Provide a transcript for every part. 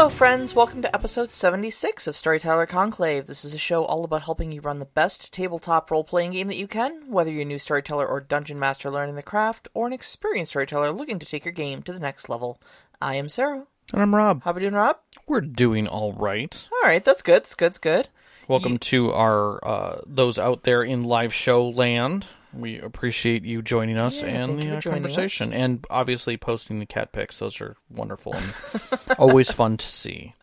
Hello, friends. Welcome to episode 76 of Storyteller Conclave. This is a show all about helping you run the best tabletop role playing game that you can, whether you're a new storyteller or dungeon master learning the craft, or an experienced storyteller looking to take your game to the next level. I am Sarah. And I'm Rob. How are we doing, Rob? We're doing all right. All right, that's good. That's good. That's good. Welcome to our uh, those out there in live show land. We appreciate you joining us Yeah, and the uh, conversation, and obviously posting the cat pics. Those are wonderful and always fun to see.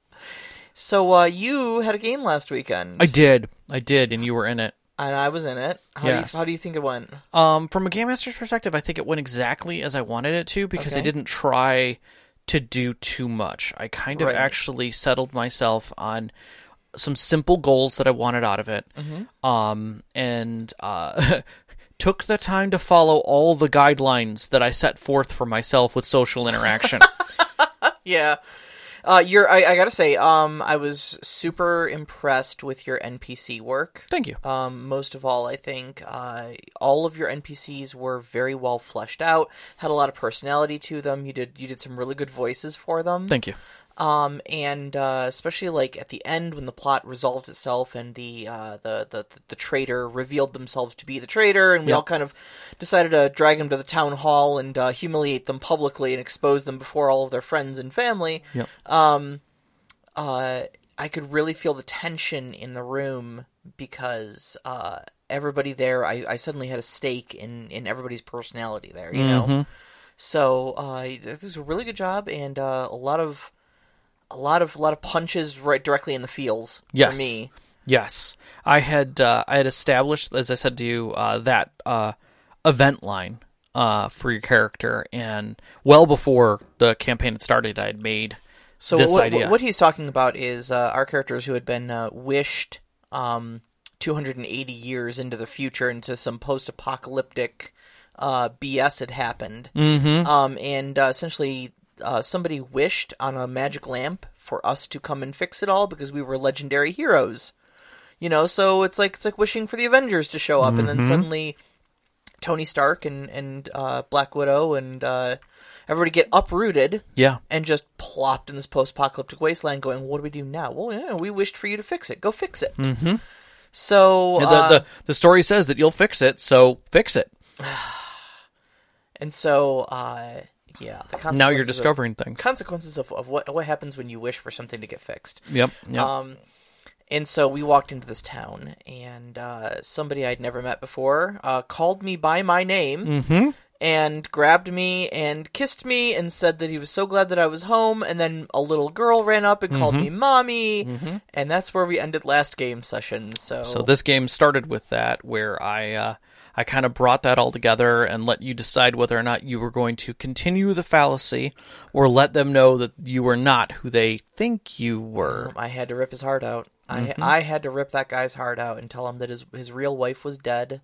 So, uh, you had a game last weekend, I did, I did, and you were in it. and I was in it. How, Yes. do you, how do you think it went? Um, from a game master's perspective, I think it went exactly as I wanted it to because I didn't try to do too much. I kind of Right. actually settled myself on some simple goals that I wanted out of it, um, and uh, took the time to follow all the guidelines that I set forth for myself with social interaction. Yeah. Uh, you're. I, I gotta say, um, I was super impressed with your NPC work. Thank you. Um, most of all, I think uh, all of your NPCs were very well fleshed out, had a lot of personality to them. You did you did some really good voices for them. Thank you. Um, and uh, especially like at the end when the plot resolved itself and the uh, the, the the traitor revealed themselves to be the traitor, and we Yep. all kind of decided to drag them to the town hall and uh, humiliate them publicly and expose them before all of their friends and family. Yep. Um, uh, I could really feel the tension in the room because uh, everybody there, I, I suddenly had a stake in in everybody's personality there. You know. Mhm. So uh, it was a really good job and uh, a lot of a lot of a lot of punches right directly in the feels Yes. for me. Yes, I had uh, I had established, as I said to you, uh, that uh, event line uh, for your character, and well before the campaign had started, I had made So This what, idea. what he's talking about is uh, our characters who had been uh, wished um, 280 years into the future into some post-apocalyptic uh, BS had happened, mm-hmm. um, and uh, essentially uh, somebody wished on a magic lamp for us to come and fix it all because we were legendary heroes. You know, so it's like it's like wishing for the Avengers to show up, and then suddenly Tony Stark and and uh, Black Widow and uh, everybody get uprooted yeah, and just plopped in this post-apocalyptic wasteland. Going, what do we do now? Well, yeah, we wished for you to fix it. Go fix it. mm-hmm. So, the, uh, the the story says that you'll fix it, so fix it. and so, uh, yeah. The Now you're consequences of- discovering things. consequences of, of what what happens when you wish for something to get fixed. Yep, yep. Um, and so we walked into this town, and uh, somebody I'd never met before uh, called me by my name mm-hmm. and grabbed me and kissed me and said that he was so glad that I was home. And then a little girl ran up and called me mommy, and that's where we ended last game session. So, So this game started with that, where I uh, I kind of brought that all together and let you decide whether or not you were going to continue the fallacy or let them know that you were not who they think you were. I had to rip his heart out. Mm-hmm. I I had to rip that guy's heart out and tell him that his his real wife was dead.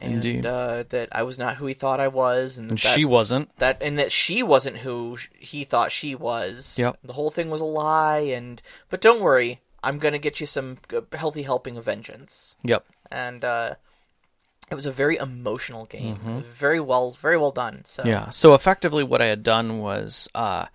And Indeed. uh, that I was not who he thought I was, and, And that, she wasn't. that and that she wasn't who he thought she was. Yep. The whole thing was a lie, and but don't worry, I'm gonna get you some g- healthy helping of vengeance. Yep. And uh, it was a very emotional game, was very well, very well done. So Mm-hmm. Yeah. So effectively, what I had done was, uh,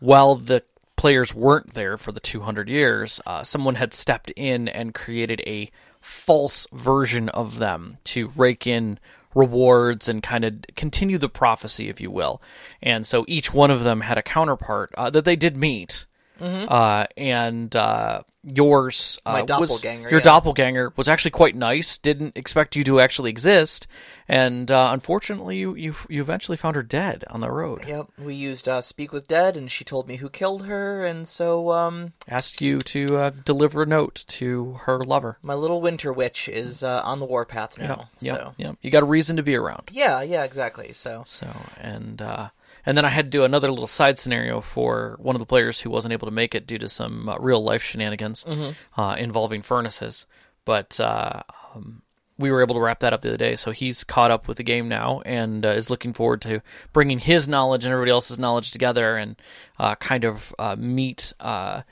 while the players weren't there for the 200 years, uh, someone had stepped in and created a false version of them to rake in rewards and kind of continue the prophecy, if you will. And so each one of them had a counterpart uh, that they did meet. Uh, and uh, yours, uh, My was- doppelganger, your yeah. doppelganger was actually quite nice. Didn't expect you to actually exist, and uh, unfortunately, you, you you eventually found her dead on the road. Yep, we used uh, Speak with Dead, and she told me who killed her, and so um, Asked you to uh, deliver a note to her lover. my little winter witch is uh, on the warpath now. Yep, So yep. You got a reason to be around. yeah, yeah, exactly. So So and uh, and then I had to do another little side scenario for one of the players who wasn't able to make it due to some uh, real life shenanigans uh, involving furnaces. But uh, um, we were able to wrap that up the other day, so he's caught up with the game now and uh, is looking forward to bringing his knowledge and everybody else's knowledge together and uh, kind of uh, meet. Uh,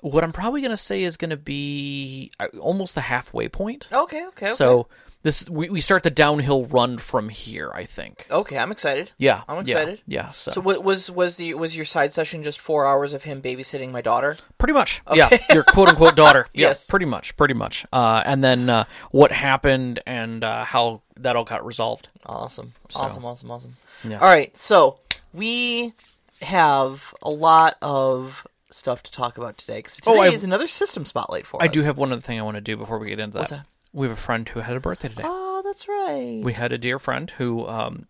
what I'm probably going to say is going to be almost the halfway point. okay, okay, okay. So this we, we start the downhill run from here. I think. Okay, I'm excited. Yeah, I'm excited. Yeah, so, So was was the was your side session just four hours of him babysitting my daughter? pretty much. Yeah, your quote unquote daughter. Yeah, Yes. pretty much, pretty much. Uh, and then uh, what happened and uh, how that all got resolved. Awesome, awesome, awesome, awesome. Yeah. All right, so we have a lot of stuff to talk about today because today Oh, is another system spotlight for I us. do have one other thing I want to do before we get into that. We have a friend who had a birthday today. Oh, that's right. we had a dear friend who um,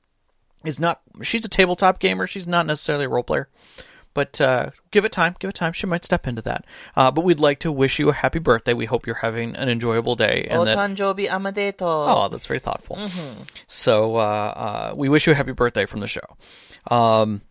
is not she's a tabletop gamer she's not necessarily a role player but uh, give it time give it time she might step into that uh, but we'd like to wish you a happy birthday we hope you're having an enjoyable day and that Otanjobi Amadeto. oh that's very thoughtful Mm-hmm. so uh, uh, we wish you a happy birthday from the show um,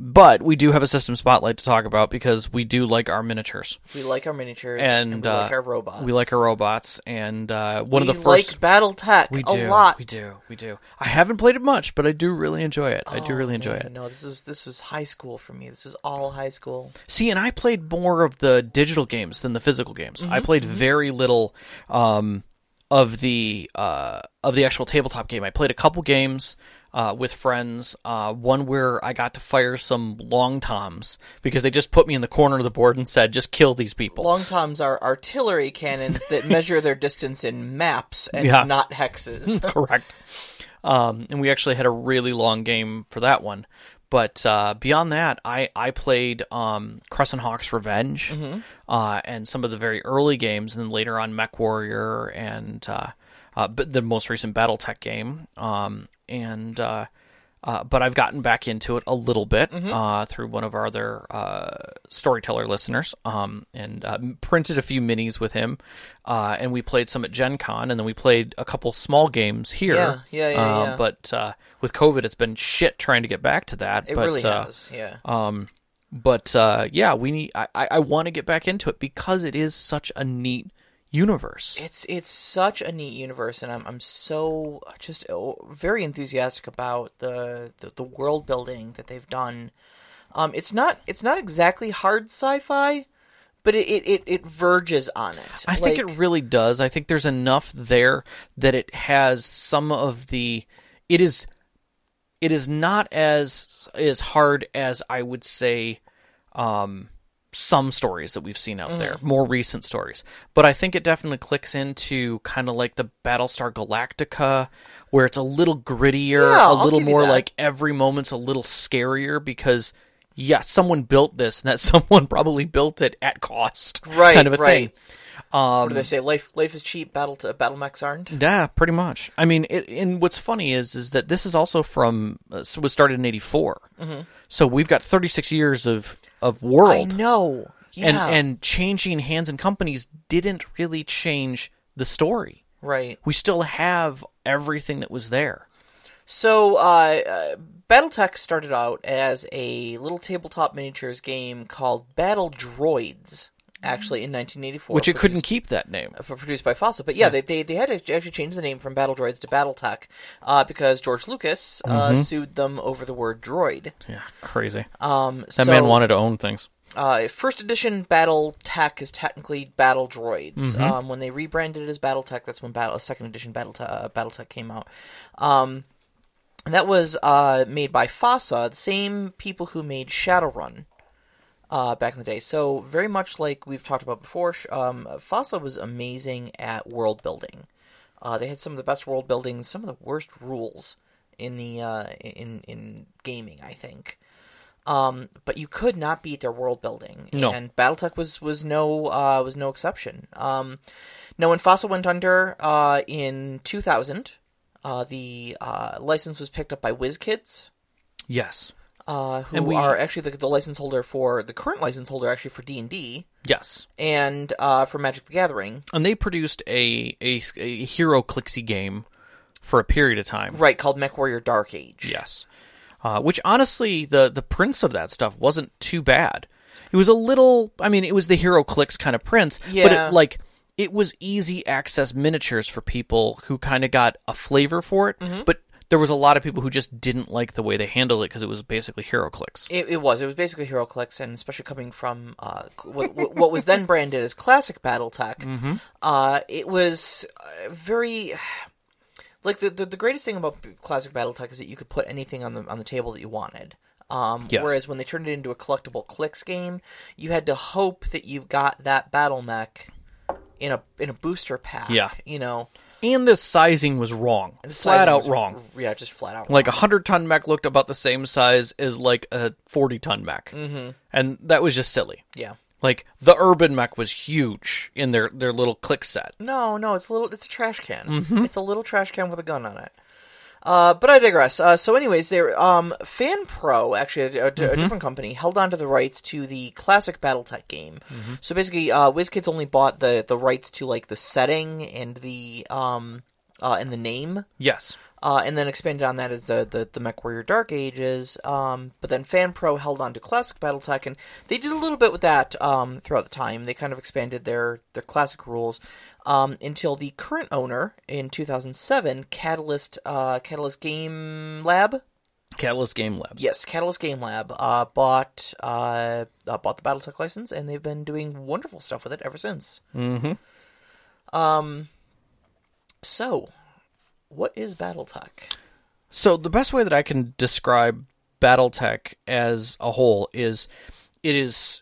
but we do have a system spotlight to talk about because we do like our miniatures We like our miniatures and, and, we uh, like our robots. we like our robots and uh, one we of the first like Battle Tech we a do. lot. We do. We do. I haven't played it much, but I do really enjoy it. I do Oh, really enjoy man, it. No, this is this was high school for me. This is all high school. See, and I played more of the digital games than the physical games. I Mm-hmm, played very little um, of the uh, of the actual tabletop game. I played a couple games uh, with friends. Uh, one where I got to fire some long toms because they just put me in the corner of the board and said, "Just kill these people." Long toms are artillery cannons that measure their distance in maps and Yeah. not hexes. Correct. Um, and we actually had a really long game for that one. But uh, beyond that, I I played um, Crescent Hawk's Revenge uh, and some of the very early games, and then later on Mech Warrior and uh, uh, but the most recent BattleTech game. Um, and uh, uh, but I've gotten back into it a little bit uh, through one of our other uh, storyteller listeners, um, and uh, printed a few minis with him, uh, and we played some at Gen Con, and then we played a couple small games here. Yeah, yeah, yeah, Uh, yeah. But uh, with COVID, it's been shit trying to get back to that. It but, really uh, has. Yeah. um, but uh, yeah, we need. I, I want to get back into it because it is such a neat universe. It's it's such a neat universe, and I'm I'm so just oh, very enthusiastic about the, the the world building that they've done. Um, it's not it's not exactly hard sci-fi, but it it, it, it verges on it. I think it really does. I think there's enough there that it has some of the. It is. It is not as as hard as I would say. Um, some stories that we've seen out there, Mm-hmm. more recent stories. But I think it definitely clicks into kind of like the Battlestar Galactica, where it's a little grittier, Yeah, a little more like every moment's a little scarier because, yeah, someone built this, and that someone probably built it at cost, Right, kind of a right. thing. Um, what do they say? Life life is cheap. Battle to battle mechs aren't. Yeah, pretty much. I mean, it, and what's funny is is that this is also from uh, was started in '84, so we've got 36 years of of Mm-hmm. I world, know. Yeah. and and changing hands and companies didn't really change the story. right. We still have everything that was there. So, uh, uh, BattleTech started out as a little tabletop miniatures game called Battle Droids, actually in 1984, Which it couldn't keep that name. uh, produced by FASA. But yeah, They, they they had to actually change the name from Battle Droids to BattleTech uh, because George Lucas uh, Mm-hmm. sued them over the word droid. Yeah, crazy. Um, That so, man wanted to own things. uh, first edition Battle Tech is technically Battle Droids. Mm-hmm. Um, when they rebranded it as Battle Tech, that's when Battle second edition Battle uh, BattleTech came out. Um, and that was uh, made by FASA, the same people who made Shadowrun uh, back in the day. So very much like we've talked about before, um, FASA was amazing at world building. Uh, they had some of the best world building, some of the worst rules in the uh, in in gaming, I think. Um, but you could not beat their world building, No. and BattleTech was was no uh, was no exception. Um, now, when FASA went under uh, in 2000, uh, the uh, license was picked up by WizKids, Yes. Uh, who And we- are actually the, the license holder for the current license holder actually for D and D Yes. and uh, for Magic the Gathering, And they produced a a, a hero clixy game for a period of time. right? Called MechWarrior Dark Age. Yes. Uh, which honestly, the the prints of that stuff wasn't too bad. It was a little. I mean, it was the HeroClix kind of print, but Yeah. it, like it was easy access miniatures for people who kind of got a flavor for it. Mm-hmm. But there was a lot of people who just didn't like the way they handled it because it was basically HeroClix. It, it was. It was basically HeroClix, and especially coming from uh, what, what was then branded as Classic BattleTech. Mm-hmm. Uh, it was uh, very. like the, the the greatest thing about classic BattleTech is that you could put anything on the on the table that you wanted. Um, Yes. Whereas when they turned it into a collectible clicks game, you had to hope that you got that battle mech in a in a booster pack. Yeah. you know, And the sizing was wrong, The flat out wrong. Yeah, just flat out. Like a hundred ton mech looked about the same size as like a forty ton mech, mm-hmm. and that was just silly. yeah. Like the urban mech was huge in their their little click set. No, no, it's a little. It's a trash can. Mm-hmm. It's a little trash can with a gun on it. Uh, but I digress. Uh, so, anyways, there, um, Fan Pro, actually, a, a- a Mm-hmm. different company, held on to the rights to the classic BattleTech game. Mm-hmm. So basically, uh, WizKids only bought the the rights to like the setting and the um uh, and the name. Yes. uh, and then expanded on that as the, the, the MechWarrior Dark Ages. Um, but then FanPro held on to classic BattleTech, and they did a little bit with that um, throughout the time. They kind of expanded their, their classic rules um, until the current owner in 2007, Catalyst uh, Catalyst Game Lab. Catalyst Game Labs. Yes, Catalyst Game Lab uh, bought uh, uh, bought the BattleTech license, and they've been doing wonderful stuff with it ever since. Mm-hmm. Um, so, what is BattleTech? So the best way that I can describe BattleTech as a whole is it is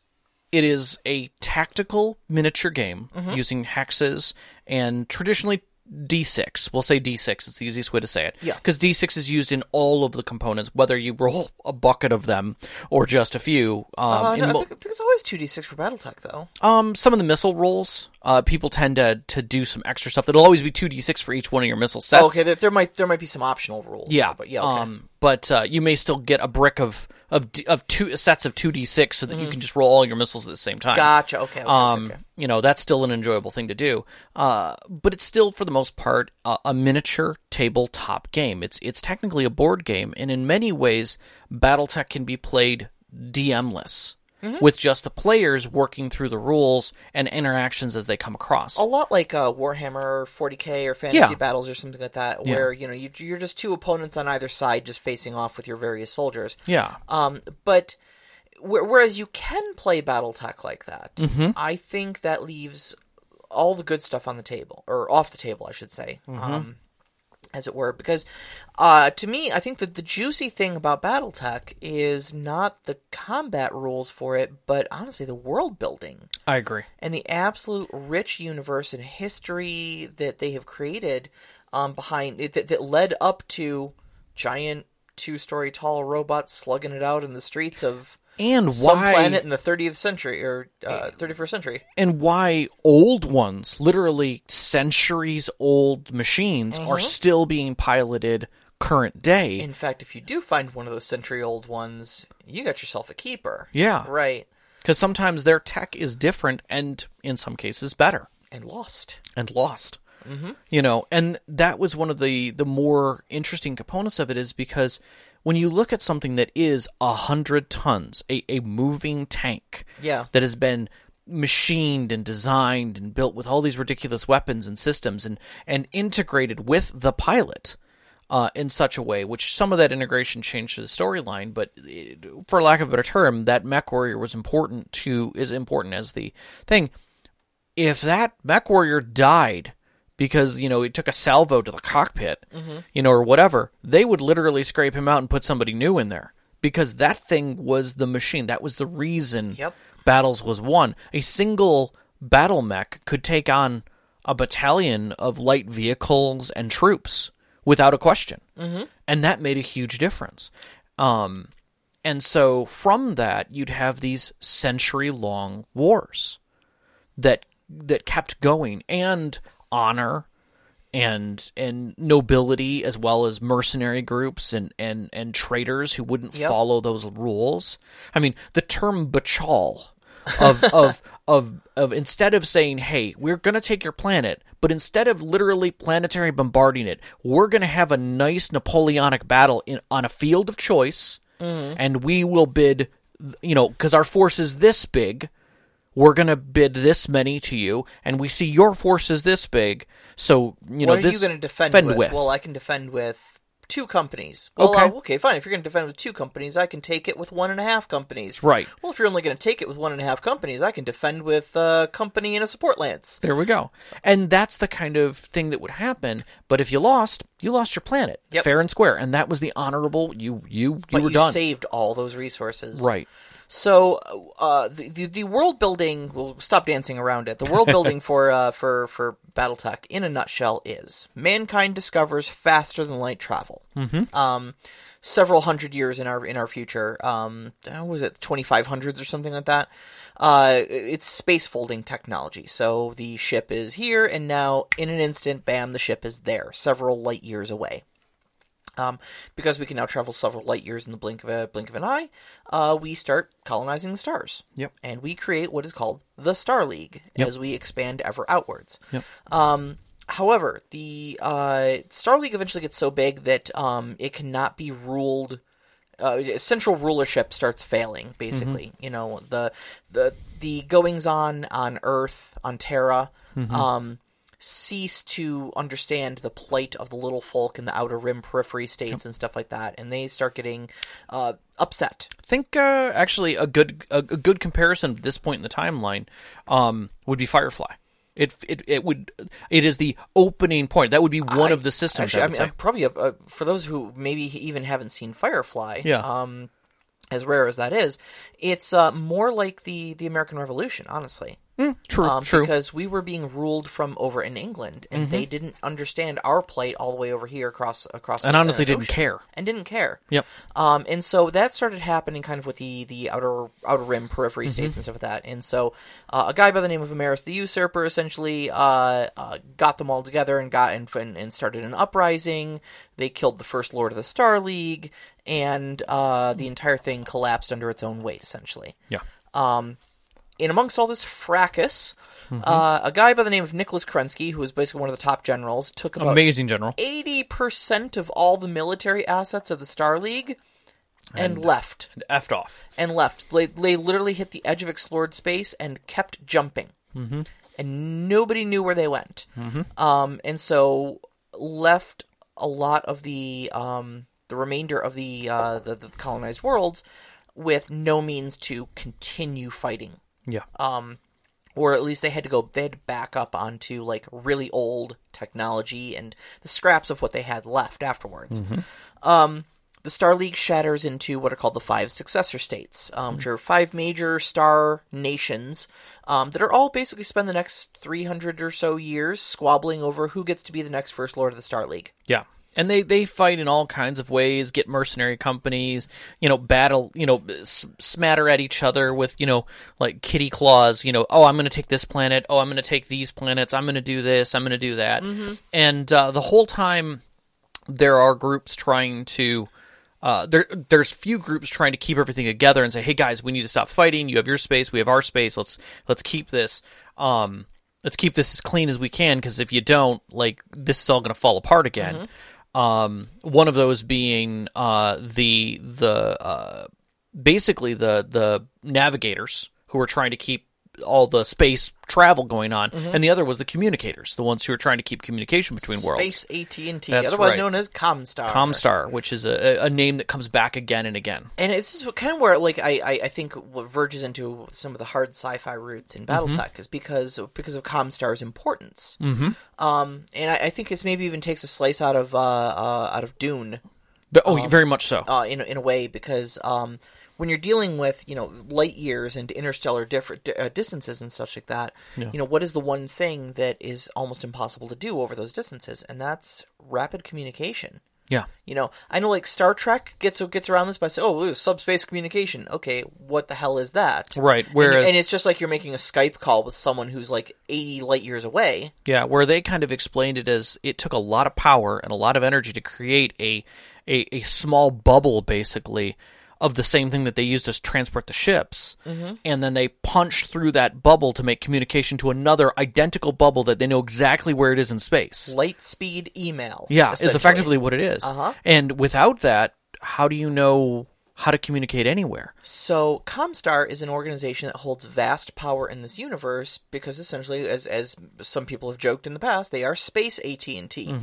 it is a tactical miniature game Mm-hmm. using hexes and traditionally D6. We'll say D6. It's the easiest way to say it. Yeah. Because D6 is used in all of the components, whether you roll a bucket of them or just a few. Um, Uh, no, I think, I think it's always 2d6 for BattleTech, though. um, some of the missile rolls, uh, people tend to to do some extra stuff. That'll always be two d6 for each one of your missile sets. Oh, okay, there, there might there might be some optional rules. Yeah, but yeah, okay. Um, but uh, you may still get a brick of of d- of two sets of two d six so that you can just roll all your missiles at the same time. Mm-hmm. gotcha. Okay, okay, Um, okay. you know that's still an enjoyable thing to do. Uh, but it's still for the most part a, a miniature tabletop game. It's it's technically a board game, and in many ways, BattleTech can be played DM-less. Mm-hmm. With just the players working through the rules and interactions as they come across. A lot like uh, Warhammer 40k or Fantasy Yeah. Battles or something like that, where you know you, you're just two opponents on either side, just facing off with your various soldiers. Yeah. Um, but wh- whereas you can play BattleTech like that, Mm-hmm. I think that leaves all the good stuff on the table, or off the table, I should say. Mm-hmm. Um, as it were, because uh, to me, I think that the juicy thing about BattleTech is not the combat rules for it, but honestly, the world building I agree. and the absolute rich universe and history that they have created um, behind it that, that led up to giant two-story tall robots slugging it out in the streets of And why some planet in the 30th century or uh, 31st century. and why old ones, literally centuries old machines, are Mm-hmm. still being piloted current day. In fact, if you do find one of those century-old ones, you got yourself a keeper. yeah, Right. because sometimes their tech is different and, in some cases, better And lost. and lost. Mm-hmm. You know, and that was one of the the more interesting components of it is because when you look at something that is a hundred tons, a, a moving tank, Yeah. that has been machined and designed and built with all these ridiculous weapons and systems and and integrated with the pilot uh, in such a way, which some of that integration changed the storyline, but it, for lack of a better term, that mech warrior was important to is important as the thing. If that mech warrior died because you know it took a salvo to the cockpit, you know, or whatever, they would literally scrape him out and put somebody new in there because that thing was the machine. That was the reason Yep. battles was won. A single battle mech could take on a battalion of light vehicles and troops without a question, mm-hmm. and that made a huge difference. Um, and so from that, you'd have these century-long wars that that kept going, and honor and and nobility as well as mercenary groups and and and traitors who wouldn't Yep. follow those rules. I mean, the term batchall of of of of instead of saying, "Hey, we're going to take your planet," but instead of literally planetary bombarding it, we're going to have a nice Napoleonic battle in on a field of choice, mm-hmm. and we will bid, you know, because our force is this big, we're going to bid this many to you, and we see your force is this big, so you know what are this you going to defend, defend with? with. Well, I can defend with two companies. Well, Okay. uh, okay, fine. If you're going to defend with two companies, I can take it with one and a half companies. Right. Well, if you're only going to take it with one and a half companies, I can defend with a company and a support lance. There we go. And that's the kind of thing that would happen. But if you lost, you lost your planet, Yep. fair and square, and that was the honorable. You you you But were you done. saved all those resources. right. So uh, the, the the world building. We'll stop dancing around it. The world building for uh, for for BattleTech, in a nutshell, is mankind discovers faster than light travel. Mm-hmm. Um, several hundred years in our in our future. Um, uh, was it twenty five hundreds or something like that? Uh, it's space folding technology. So the ship is here, and now in an instant, bam, the ship is there, several light years away. Um, because we can now travel several light years in the blink of a blink of an eye, uh, we start colonizing the stars. Yep. And we create what is called the Star League Yep. as we expand ever outwards. Yep. Um, however, the uh, Star League eventually gets so big that um, it cannot be ruled. Uh, central rulership starts failing. Basically, you know the the the goings on on Earth on Terra. Um, cease to understand the plight of the little folk in the outer rim periphery states and stuff like that and they start getting uh, upset I think uh, actually a good a, a good comparison at this point in the timeline um, would be Firefly. It, it it would it is the opening point. That would be one I- of the systems. Actually, I I would mean, say. I'm probably a, a, for those who maybe even haven't seen Firefly. Yeah. Um, as rare as that is, it's uh, more like the the American Revolution, honestly. True, Um, true. Because we were being ruled from over in England, and they didn't understand our plight all the way over here across across. And the honestly didn't Ocean. care. and didn't care. Yep. Um, and so that started happening kind of with the, the outer outer rim periphery Mm-hmm. states and stuff like that. And so uh, a guy by the name of Amaris the Usurper essentially uh, uh, got them all together and got and, and, and started an uprising. They killed the first Lord of the Star League, and uh, the entire thing collapsed under its own weight essentially. Yeah. Um, in amongst all this fracas, Mm-hmm. uh, a guy by the name of Nicholas Kerensky, who was basically one of the top generals, took about Amazing general. eighty percent of all the military assets of the Star League and, left. And effed off. And left. They, they literally hit the edge of explored space and kept jumping. Mm-hmm. And nobody knew where they went. Mm-hmm. Um, and so left a lot of the um, the remainder of the, uh, the the colonized worlds with no means to continue fighting Yeah. um, or at least they had to go they had to back up onto like really old technology and the scraps of what they had left afterwards um, the star league shatters into what are called the five successor states um, which are five major star nations um, that are all basically spend the next 300 or so years squabbling over who gets to be the next first lord of the star league Yeah. And they, they fight in all kinds of ways, get mercenary companies, you know, battle, you know, s- smatter at each other with, you know, like kitty claws, you know, oh, I'm going to take this planet, oh, I'm going to take these planets, I'm going to do this, I'm going to do that. And uh, the whole time there are groups trying to uh, there there's few groups trying to keep everything together and say, "Hey guys, we need to stop fighting. You have your space, we have our space. Let's let's keep this um let's keep this as clean as we can because if you don't, like this is all going to fall apart again." Um, one of those being uh the the uh basically the the navigators who were trying to keep all the space travel going on, and the other was the communicators, the ones who were trying to keep communication between worlds. space AT&T otherwise right. known as Comstar Comstar, which is a, a name that comes back again and again. and it's kind of where like I, I, I think what verges into some of the hard sci-fi roots in BattleTech is because of, because of Comstar's importance. Mm-hmm. Um, and I, I think it's maybe even takes a slice out of uh, uh out of Dune But, oh, very much so. uh, in in a way because um when you're dealing with you know light years and interstellar different uh, distances and such like that, you know what is the one thing that is almost impossible to do over those distances, and that's rapid communication. yeah, You know, I know like Star Trek gets gets around this by saying, "Oh, subspace communication." Okay, what the hell is that? right. And- Whereas, and, it's just like you're making a Skype call with someone who's like 80 light years away. yeah, where they kind of explained it as it took a lot of power and a lot of energy to create a a, a small bubble, basically, of the same thing that they used to transport the ships, Mm-hmm. and then they punched through that bubble to make communication to another identical bubble that they know exactly where it is in space. Light speed email. Yeah, is effectively what it is. Uh-huh. And without that, how do you know how to communicate anywhere? So, Comstar is an organization that holds vast power in this universe because essentially, as as some people have joked in the past, they are space AT and T.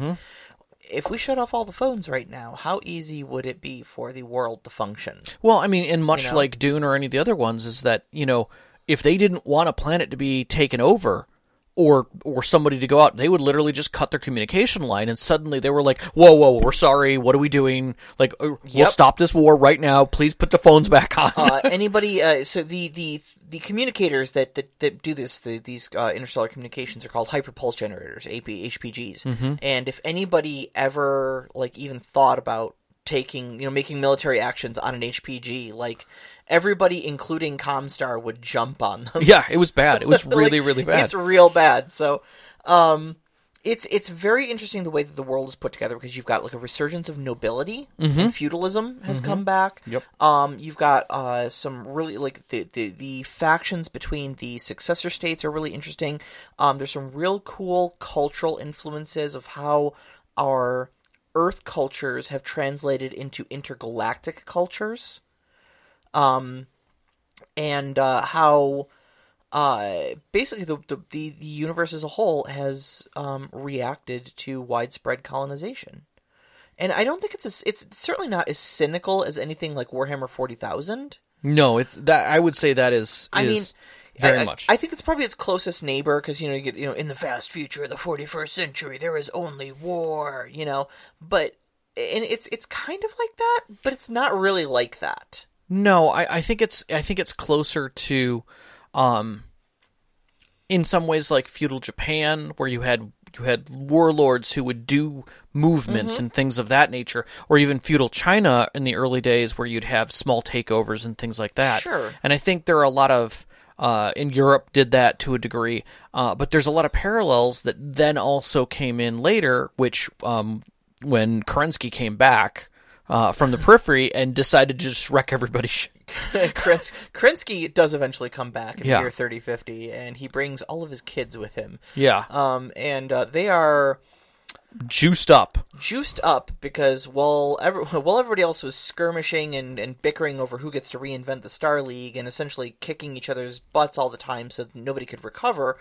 if we shut off all the phones right now, how easy would it be for the world to function? Well, I mean, and much You know? like Dune or any of the other ones, is that you know if they didn't want a planet to be taken over or or somebody to go out, they would literally just cut their communication line, and suddenly they were like, "Whoa, whoa, we're sorry. What are we doing? Like, uh, we'll stop this war right now. Please put the phones back on." uh, anybody uh, so the the the communicators that that, that do this the, these uh, interstellar communications are called hyperpulse generators AP, hpgs and if anybody ever like even thought about taking you know making military actions on an hpg like everybody including comstar would jump on them yeah, it was bad. It was really, Like, really bad. It's real bad. So, um, it's it's very interesting the way that the world is put together because you've got like a resurgence of nobility and feudalism has come back. Mm-hmm. Yep. Um, you've got uh some really like the, the the factions between the successor states are really interesting. Um, there's some real cool cultural influences of how our Earth cultures have translated into intergalactic cultures. Um, and uh, how uh, basically the, the the universe as a whole has um, reacted to widespread colonization. And I don't think it's as, it's certainly not as cynical as anything like Warhammer Forty Thousand. no, it's that I would say that is. I is mean, very I, much. I think it's probably its closest neighbor because you know you get you know in the fast future, of the forty first century, there is only war. You know, but and it's it's kind of like that, but it's not really like that. No, I, I think it's I think it's closer to, um, in some ways like feudal Japan, where you had you had warlords who would do movements Mm-hmm. and things of that nature, or even feudal China in the early days, where you'd have small takeovers and things like that. Sure. And I think there are a lot of uh, in Europe did that to a degree, uh, but there's a lot of parallels that then also came in later, which um, when Kerensky came back. Uh, from the periphery and decided to just wreck everybody's shit. Krins- Krinsky does eventually come back in Yeah. the year 3050, and he brings all of his kids with him. Yeah. Um, and uh, they are juiced up. juiced up because while every, while everybody else was skirmishing and, and bickering over who gets to reinvent the Star League and essentially kicking each other's butts all the time so that nobody could recover,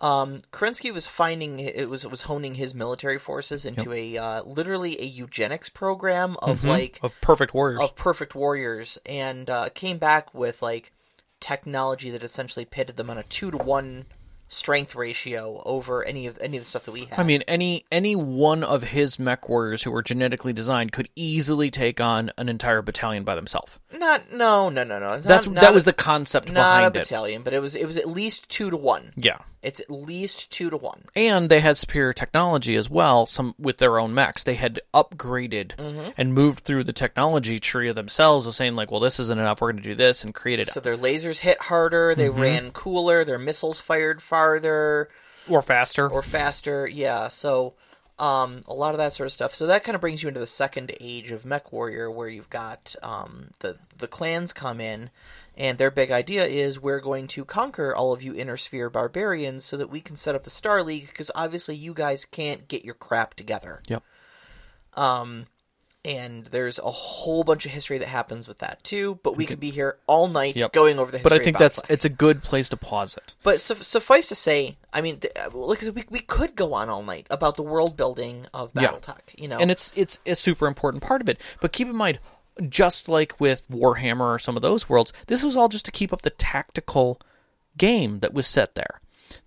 um, Kerensky was finding it was was honing his military forces into a uh, literally a eugenics program of like of perfect warriors. of perfect warriors and uh, came back with like technology that essentially pitted them on a two to one strength ratio over any of any of the stuff that we have. I mean, any any one of his mech warriors who were genetically designed could easily take on an entire battalion by themselves. not no no no no. It's That's not, that not was a, the concept not a behind it. battalion, but it was it was at least two to one. Yeah. It's at least two to one. And they had superior technology as well, some with their own mechs. They had upgraded Mm-hmm. and moved through the technology tree of themselves of saying like, well, this isn't enough. We're going to do this and created So their lasers hit harder. They Mm-hmm. ran cooler. Their missiles fired farther. or faster. or faster. Yeah, so um, a lot of that sort of stuff. So that kind of brings you into the second age of Mech Warrior, where you've got um, the the clans come in, and their big idea is we're going to conquer all of you Inner Sphere barbarians so that we can set up the Star League because obviously you guys can't get your crap together. Yep. Um, and there's a whole bunch of history that happens with that too. But we could be here all night Yep. going over the history. but I think that's it's a good place to pause it. But su- suffice to say, I mean, th- uh, like we we could go on all night about the world building of Yeah. BattleTech. You know, and it's it's a super important part of it. But keep in mind, just like with Warhammer or some of those worlds, this was all just to keep up the tactical game that was set there.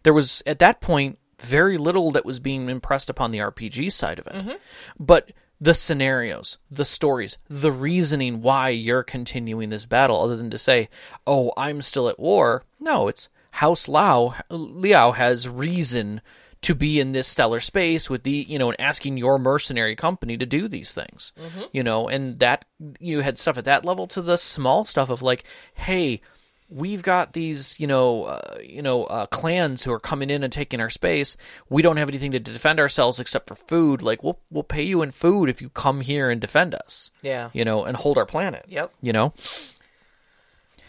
There was at that point very little that was being impressed upon the RPG side of it, mm-hmm. but the scenarios, the stories, the reasoning why you're continuing this battle, other than to say, "Oh, I'm still at war." No, it's House Lao Liao has reason to be in this stellar space with the you know and asking your mercenary company to do these things you know and that you had stuff at that level to the small stuff of like hey we've got these you know uh, you know uh, clans who are coming in and taking our space we don't have anything to defend ourselves except for food like we'll we'll pay you in food if you come here and defend us yeah. you know and hold our planet Yep. you know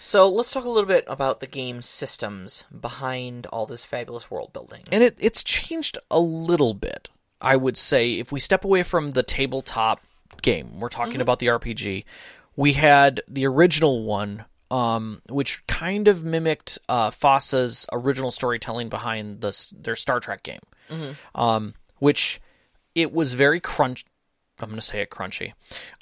So let's talk a little bit about the game's systems behind all this fabulous world building. and it, it's changed a little bit. I would say if we step away from the tabletop game, we're talking about the RPG. We had the original one, um, which kind of mimicked uh, FASA's original storytelling behind the, their Star Trek game, um, which it was very crunch. I'm going to say it crunchy.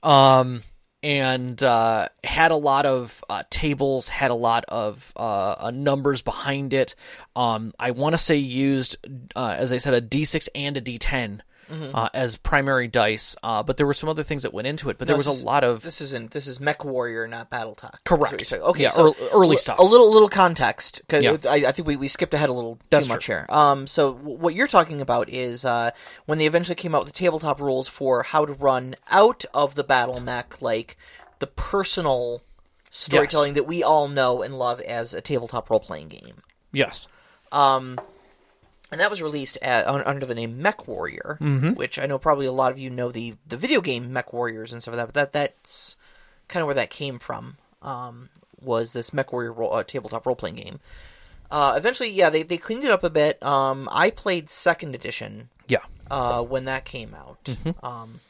Um, and uh, had a lot of uh, tables, had a lot of uh, uh, numbers behind it. Um, I want to say used, uh, as I said, a D6 and a D10 uh, as primary dice, uh, but there were some other things that went into it. But there This was is- a lot of This isn't. This is Mech Warrior, not BattleTech. That's Correct. what you're saying. Okay. Yeah, so ear- early stuff. A little, little context because Yeah. I, I think we, we skipped ahead a little That's too much true. here. Um. So w- what you're talking about is uh, when they eventually came out with the tabletop rules for how to run out of the battle mech, like the personal storytelling that we all know and love as a tabletop role playing game. yes, and that was released at, un, under the name Mech Warrior, Mm-hmm. which I know probably a lot of you know the the video game Mech Warriors and stuff like that. But that that's kind of where that came from. Um, was this Mech Warrior role, uh, tabletop role playing game? Uh, eventually, yeah, they they cleaned it up a bit. Um, I played second edition yeah, uh, when that came out. Mm-hmm. Um,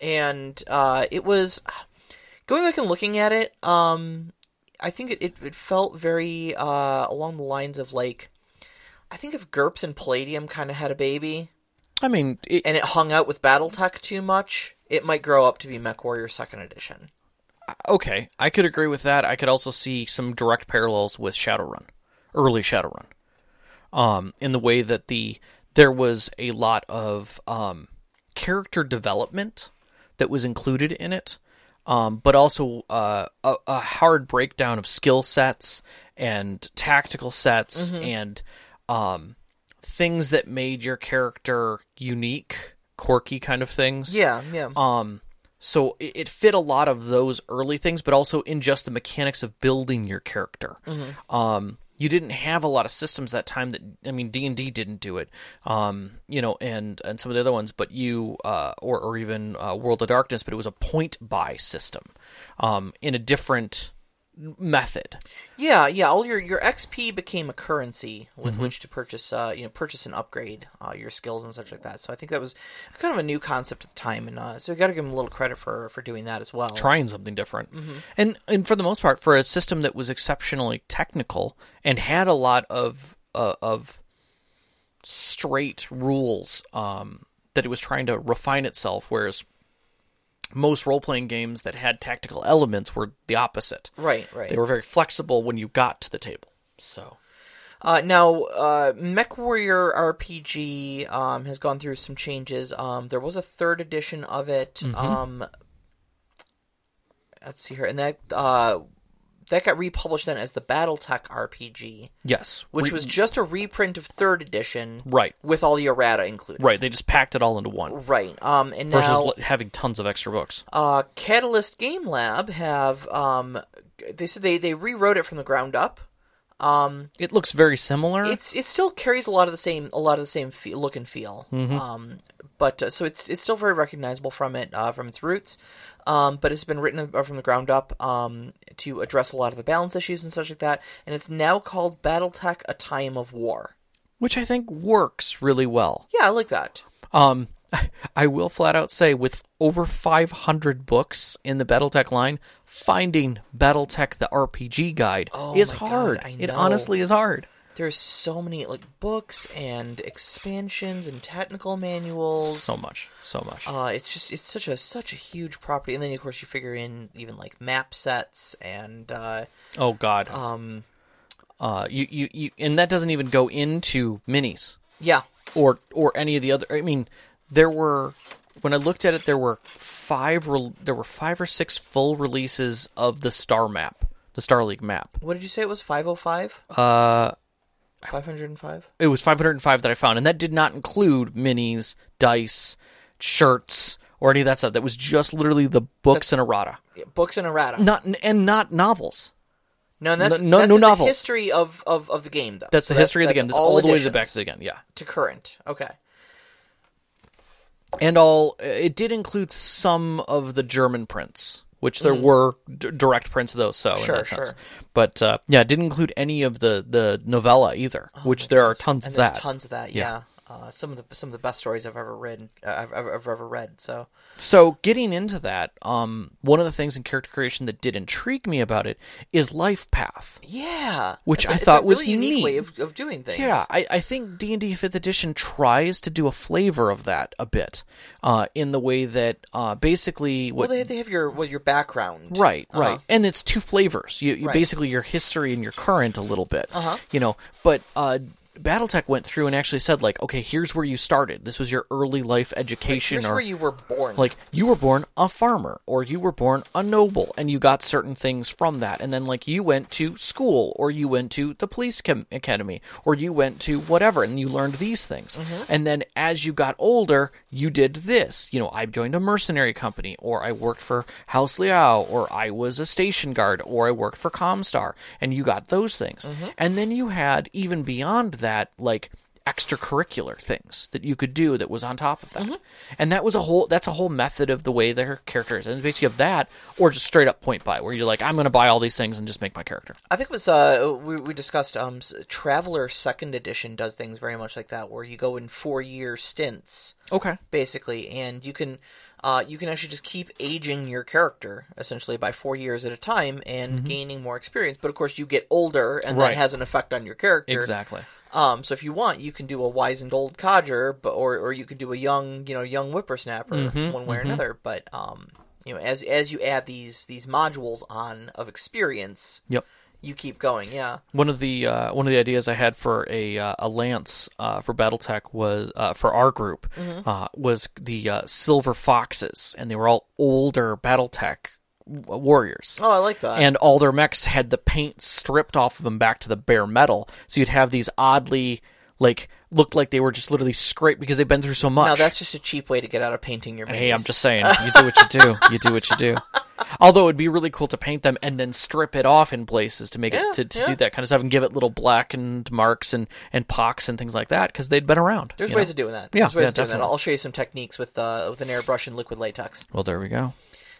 and uh, it was going back and looking at it. Um, I think it, it, it felt very uh, along the lines of like I think if GURPS and Palladium kind of had a baby I mean, it, and it hung out with BattleTech too much, it might grow up to be Mech Warrior Second Edition. okay, I could agree with that. I could also see some direct parallels with Shadowrun, early Shadowrun, um, in the way that the there was a lot of um, character development that was included in it, um, but also uh, a, a hard breakdown of skill sets and tactical sets and um, things that made your character unique, quirky kind of things. Yeah, yeah. Um, so it, it fit a lot of those early things, but also in just the mechanics of building your character. Um, you didn't have a lot of systems that time that I mean D and D didn't do it. Um, you know, and and some of the other ones, but you uh, or or even uh, World of Darkness, but it was a point buy system, um, in a different method. Yeah, yeah. All your your XP became a currency with Mm-hmm. which to purchase, uh, you know, purchase and upgrade uh, your skills and such like that. So I think that was kind of a new concept at the time, and uh, so we got to give them a little credit for for doing that as well. trying something different. And and for the most part, for a system that was exceptionally technical and had a lot of uh, of straight rules, um, that it was trying to refine itself, whereas most role playing games that had tactical elements were the opposite. Right, right. They were very flexible when you got to the table. So Uh, now, uh, Mech Warrior RPG um, has gone through some changes. Um, there was a third edition of it. Mm-hmm. Um, let's see here, and that uh, that got republished then as the BattleTech RPG, yes, which Re- was just a reprint of third edition, right, with all the errata included. right. They just packed it all into one Right. Um, and versus now, having tons of extra books. uh, Catalyst Game Lab have um, they said they, they rewrote it from the ground up. Um, It looks very similar. it's it still carries a lot of the same a lot of the same fe- look and feel. Mm-hmm. Um, but uh, so it's it's still very recognizable from it uh, from its roots. Um, but it's been written from the ground up um, to address a lot of the balance issues and such like that. And it's now called BattleTech: A Time of War. which I think works really well. Yeah, I like that. Um, I will flat out say, with over 500 books in the BattleTech line, finding BattleTech the RPG guide Oh is God, hard. I It honestly is hard. There's so many like books and expansions and technical manuals. So much, so much. Uh, it's just it's such a such a huge property, and then of course you figure in even like map sets and uh, oh God. um Uh, you, you, you, and that doesn't even go into minis yeah or or any of the other. I mean, there were when I looked at it, there were five. Re- there were five or six full releases of the Star Map, the Star League map. What did you say it was? 505? Uh, 505? it was 505 that I found, and that did not include minis, dice, shirts, or any of that stuff. That was just literally the books and errata, Yeah, books and errata. not and not novels. no, that's, no- that's no the novels. history of, of, of the game, though. That's So the history of the game. That's all, the way to the back to the game. Yeah, To current. Okay. and all it did include some of the German prints, which there were d- direct prints of those. So in Mm. Sure, sense. sure. but uh, yeah, it didn't include any of the the novella either, which there are tons Oh, and of there's that. tons of that, yeah. Yeah. Uh, some of the some of the best stories I've ever read. Uh, I've, I've, I've ever read. So So getting into that, um, one of the things in character creation that did intrigue me about it is life path. yeah, Which It's a- I it's thought a was really unique neat. way of, of doing things. Yeah, I, I think D and D Fifth Edition tries to do a flavor of that a bit, uh, in the way that uh, basically Well, they, they have your well your background. Right, Uh-huh. right, and it's two flavors. You, you Right. basically your history and your current a little bit. Uh-huh. You know, but uh, BattleTech went through and actually said like, okay, here's where you started. This was your early life education, Here's or where you were born. like you were born a farmer or you were born a noble and you got certain things from that. And then like you went to school or you went to the police chem- academy or you went to whatever and you learned these things. Mm-hmm. And then as you got older you did this. You know i joined a mercenary company or i worked for house liao or i was a station guard or i worked for comstar and you got those things. Mm-hmm. And then you had even beyond that like extracurricular things that you could do that was on top of that. And that was a whole that's a whole method of the way their character is. And basically of that or just straight up point buy where you're like, I'm gonna buy all these things and just make my character. I think it was uh we, we discussed um Traveller Second Edition does things very much like that, where you go in four year stints Okay. basically, and you can uh, you can actually just keep aging your character essentially by four years at a time and gaining more experience. But of course, you get older, and Mm-hmm. Right. that has an effect on your character. Exactly. Um, so if you want, you can do a wizened old codger, but or or you can do a young, you know, young whippersnapper, Mm-hmm, one way or another. But um, you know, as as you add these these modules on of experience, Yep. you keep going. Yeah. One of the uh, one of the ideas I had for a uh, a lance uh, for BattleTech was uh, for our group uh, was the uh, silver foxes, and they were all older BattleTech warriors. Oh, I like that. and all their mechs had the paint stripped off of them back to the bare metal. So you'd have these oddly like looked like they were just literally scraped because they've been through so much. now that's just a cheap way to get out of painting your. Mechs. Hey, I'm just saying, you do what you do. You do what you do. Although it'd be really cool to paint them and then strip it off in places to make Yeah, it to, to yeah. do that kind of stuff and give it little blackened marks and and pocks and things like that because they'd been around. There's ways know? of doing that. Yeah, There's ways yeah, of doing that. I'll show you some techniques with uh, with an airbrush and liquid latex. Well, there we go.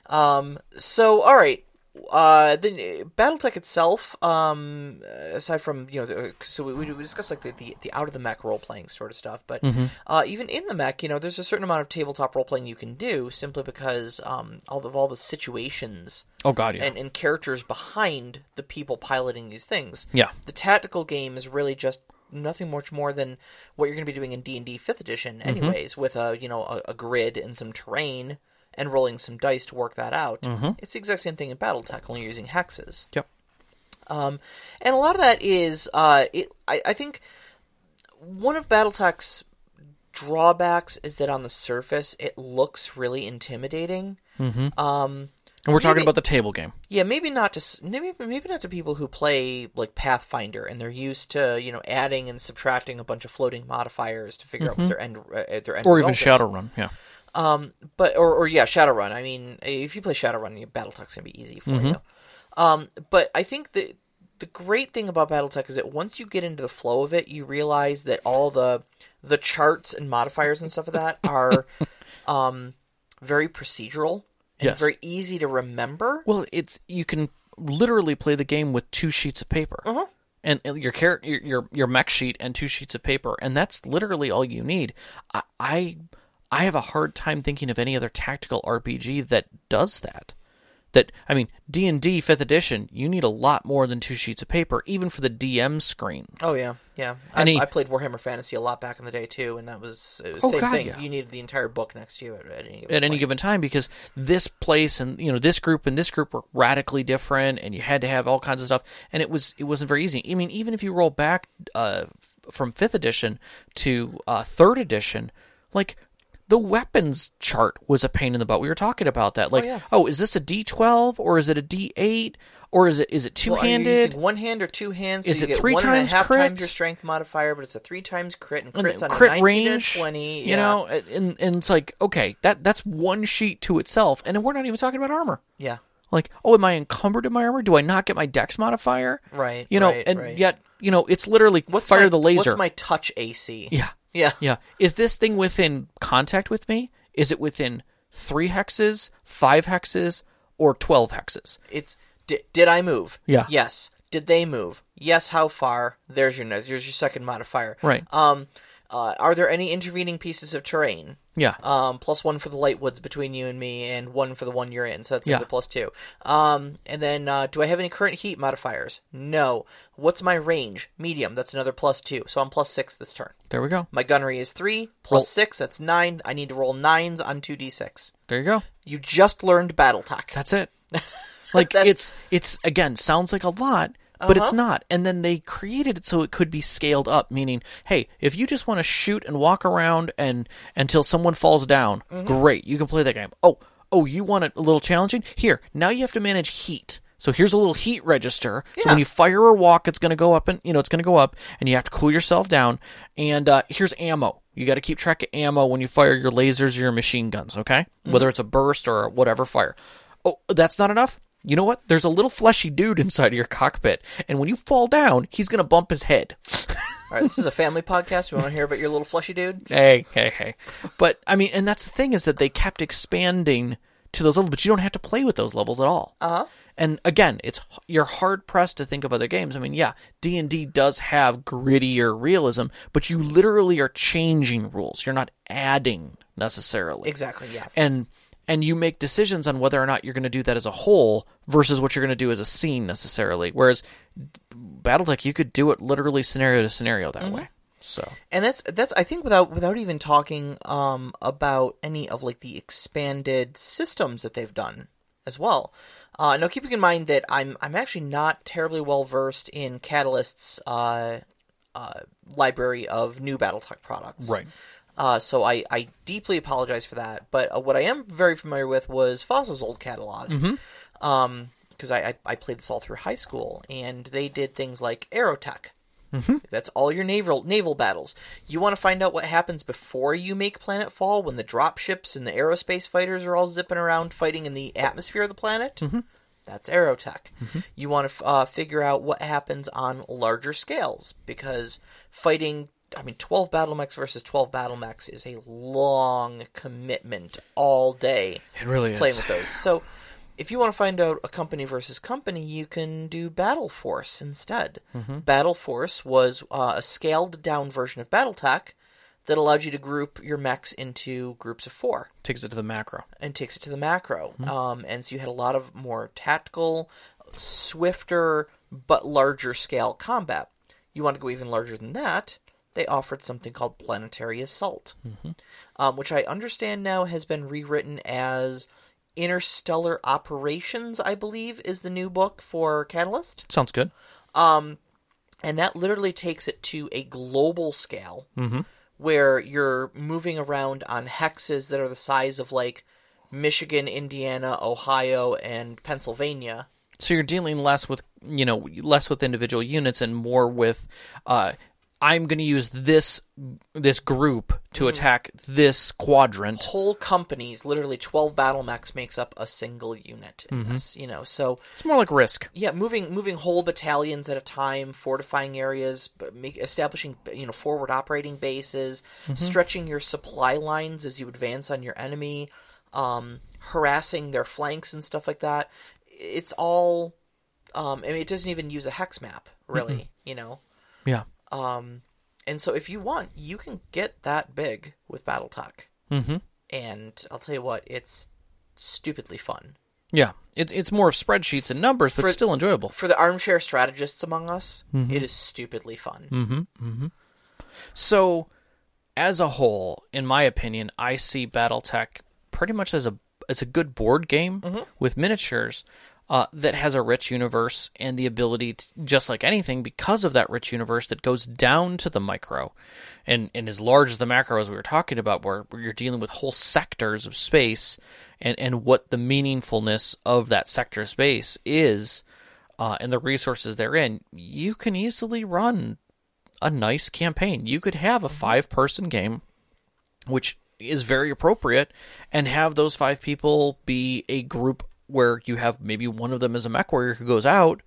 Um, so all right, uh, the BattleTech itself, um, aside from you know, the, so we, we discussed like the, the, the out of the mech role playing sort of stuff, but Mm-hmm. uh, even in the mech, you know, there's a certain amount of tabletop role playing you can do simply because um, all of all the situations Oh God, yeah. and, and characters behind the people piloting these things. Yeah. the tactical game is really just nothing much more than what you're going to be doing in D and D Fifth Edition, Mm-hmm. anyways, with a you know a, a grid and some terrain and rolling some dice to work that out. Mm-hmm. It's the exact same thing in BattleTech, only you're using hexes. Yep. Um, and a lot of that is, uh, it. I, I think one of BattleTech's drawbacks is that on the surface it looks really intimidating. Mm-hmm. Um, And we're talking maybe- about the table game. yeah, maybe not to maybe maybe not to people who play like Pathfinder and they're used to you know adding and subtracting a bunch of floating modifiers to figure out what their end uh, their end Or even. Shadowrun. Yeah. Um, but or or yeah, Shadowrun. I mean, if you play Shadowrun, your BattleTech's gonna be easy for Mm-hmm. you. Um, but I think the the great thing about BattleTech is that once you get into the flow of it, you realize that all the the charts and modifiers and stuff of that are um very procedural and Yes. very easy to remember. Well, it's you can literally play the game with two sheets of paper. Uh-huh. And your character, your, your your mech sheet, and two sheets of paper, and that's literally all you need. I, I I have a hard time thinking of any other tactical RPG that does that. That I mean, D and D Fifth Edition, you need a lot more than two sheets of paper, even for the DM screen. Oh yeah, yeah. I, Any- I played Warhammer Fantasy a lot back in the day too, and that was it was Oh, same God, thing. yeah. You needed the entire book next to you at, at any given at any given time because this place and you know this group and this group were radically different and you had to have all kinds of stuff and it was it wasn't very easy i mean even if you roll back uh, from fifth edition to uh, third edition like the weapons chart was a pain in the butt we were talking about that like oh, yeah. oh is this a d12 or is it a d8 or is it is it Well, you two-handed using one hand or two hands? So Is you it get three one and a times half crit? times your strength modifier, but it's a three times crit, and And crits the on crit a 19 range, and 20. you know and, and it's like okay that that's one sheet to itself and we're not even talking about armor Yeah, Like, oh, am I encumbered in my armor? Do I not get my dex modifier? Right, You know, right, and right. yet, you know, it's literally what's fire my, the laser. What's my touch AC? yeah, yeah. yeah. Is this thing within contact with me? Is it within three hexes, five hexes, or twelve hexes? It's did, did I move? Yeah. Yes. Did they move? Yes. How far? There's your there's your second modifier. Right. Um, uh, are there any intervening pieces of terrain? Yeah. Um, plus one for the light woods between you and me, and one for the one you're in. So that's Yeah. another plus two. Um, and then uh, do I have any current heat modifiers? No. What's my range? Medium. That's another plus two. So I'm plus six this turn. There we go. My gunnery is three plus Roll- six. That's nine. I need to roll nines on two d six. There you go. You just learned battle tech. That's it. Like it's it's again sounds like a lot, but it's Uh-huh. not. And then they created it so it could be scaled up, meaning, hey, if you just want to shoot and walk around and until someone falls down, Mm-hmm. great, you can play that game. Oh, oh, you want it a little challenging? Here, now you have to manage heat. So here's a little heat register. So when you fire or walk, it's going to go up, and you know it's going to go up, and you have to cool yourself down. And uh, here's ammo. You got to keep track of ammo when you fire your lasers or your machine guns. Okay, whether it's a burst or whatever fire. Oh, that's not enough. You know what? There's a little fleshy dude inside of your cockpit, and when you fall down, he's gonna bump his head. All right, this is a family podcast. We want to hear about your little fleshy dude. hey, hey, hey. But I mean, and that's the thing is that they kept expanding to those levels, but you don't have to play with those levels at all. Uh huh. And again, it's you're hard pressed to think of other games. I mean, yeah, D and D does have grittier realism, but you literally are changing rules. You're not adding necessarily. Exactly. Yeah. and and you make decisions on whether or not you're going to do that as a whole versus what you're going to do as a scene necessarily. Whereas BattleTech, you could do it literally scenario to scenario that way. So and that's that's I think without without even talking um about any of like the expanded systems that they've done as well. Uh, now, keeping in mind that I'm I'm actually not terribly well versed in Catalyst's uh, uh, library of new BattleTech products. Right. Uh, so I, I deeply apologize for that. But uh, what I am very familiar with was FASA's old catalog. Um, because I, I I played this all through high school, and they did things like Aerotech. That's all your naval naval battles. You want to find out what happens before you make planetfall when the dropships and the aerospace fighters are all zipping around fighting in the atmosphere of the planet? That's Aerotech. You want to uh, figure out what happens on larger scales because fighting, I mean, 12 battle mechs versus 12 battle mechs is a long commitment all day it really playing is. with those. So, if you want to find out a company versus company, you can do Battle Force instead. Battle Force was uh, a scaled down version of BattleTech that allowed you to group your mechs into groups of four Takes it to the macro. and takes it to the macro. Um, and so you had a lot of more tactical, swifter, but larger scale combat. You want to go even larger than that, they offered something called Planetary Assault, um, which I understand now has been rewritten as Interstellar Operations, I believe, is the new book for Catalyst. Sounds good. Um, and that literally takes it to a global scale Mm-hmm. where you're moving around on hexes that are the size of like Michigan, Indiana, Ohio, and Pennsylvania. So you're dealing less with you know less with individual units and more with uh, I'm going to use this this group to attack this quadrant. Whole companies, literally 12 battle mechs, makes up a single unit in this, you know. So, It's more like Risk. yeah, moving moving whole battalions at a time, fortifying areas, make, establishing you know forward operating bases, stretching your supply lines as you advance on your enemy, um, harassing their flanks and stuff like that. It's all. Um, I mean, it doesn't even use a hex map, really. You know. Yeah. Um, and so if you want, you can get that big with BattleTech. Mm-hmm. And I'll tell you what, it's stupidly fun. Yeah. It's it's more of spreadsheets and numbers, but For- still enjoyable. For the armchair strategists among us, it is stupidly fun. Mm-hmm. Mm-hmm. So, as a whole, in my opinion, I see BattleTech pretty much as a as a good board game with miniatures uh, that has a rich universe and the ability, to, just like anything, because of that rich universe that goes down to the micro, and and as large as the macro as we were talking about, where, where you're dealing with whole sectors of space, and and what the meaningfulness of that sector of space is. Uh, and the resources therein, you can easily run a nice campaign. You could have a five person game, which is very appropriate, and have those five people be a group where you have maybe one of them as a mech warrior who goes out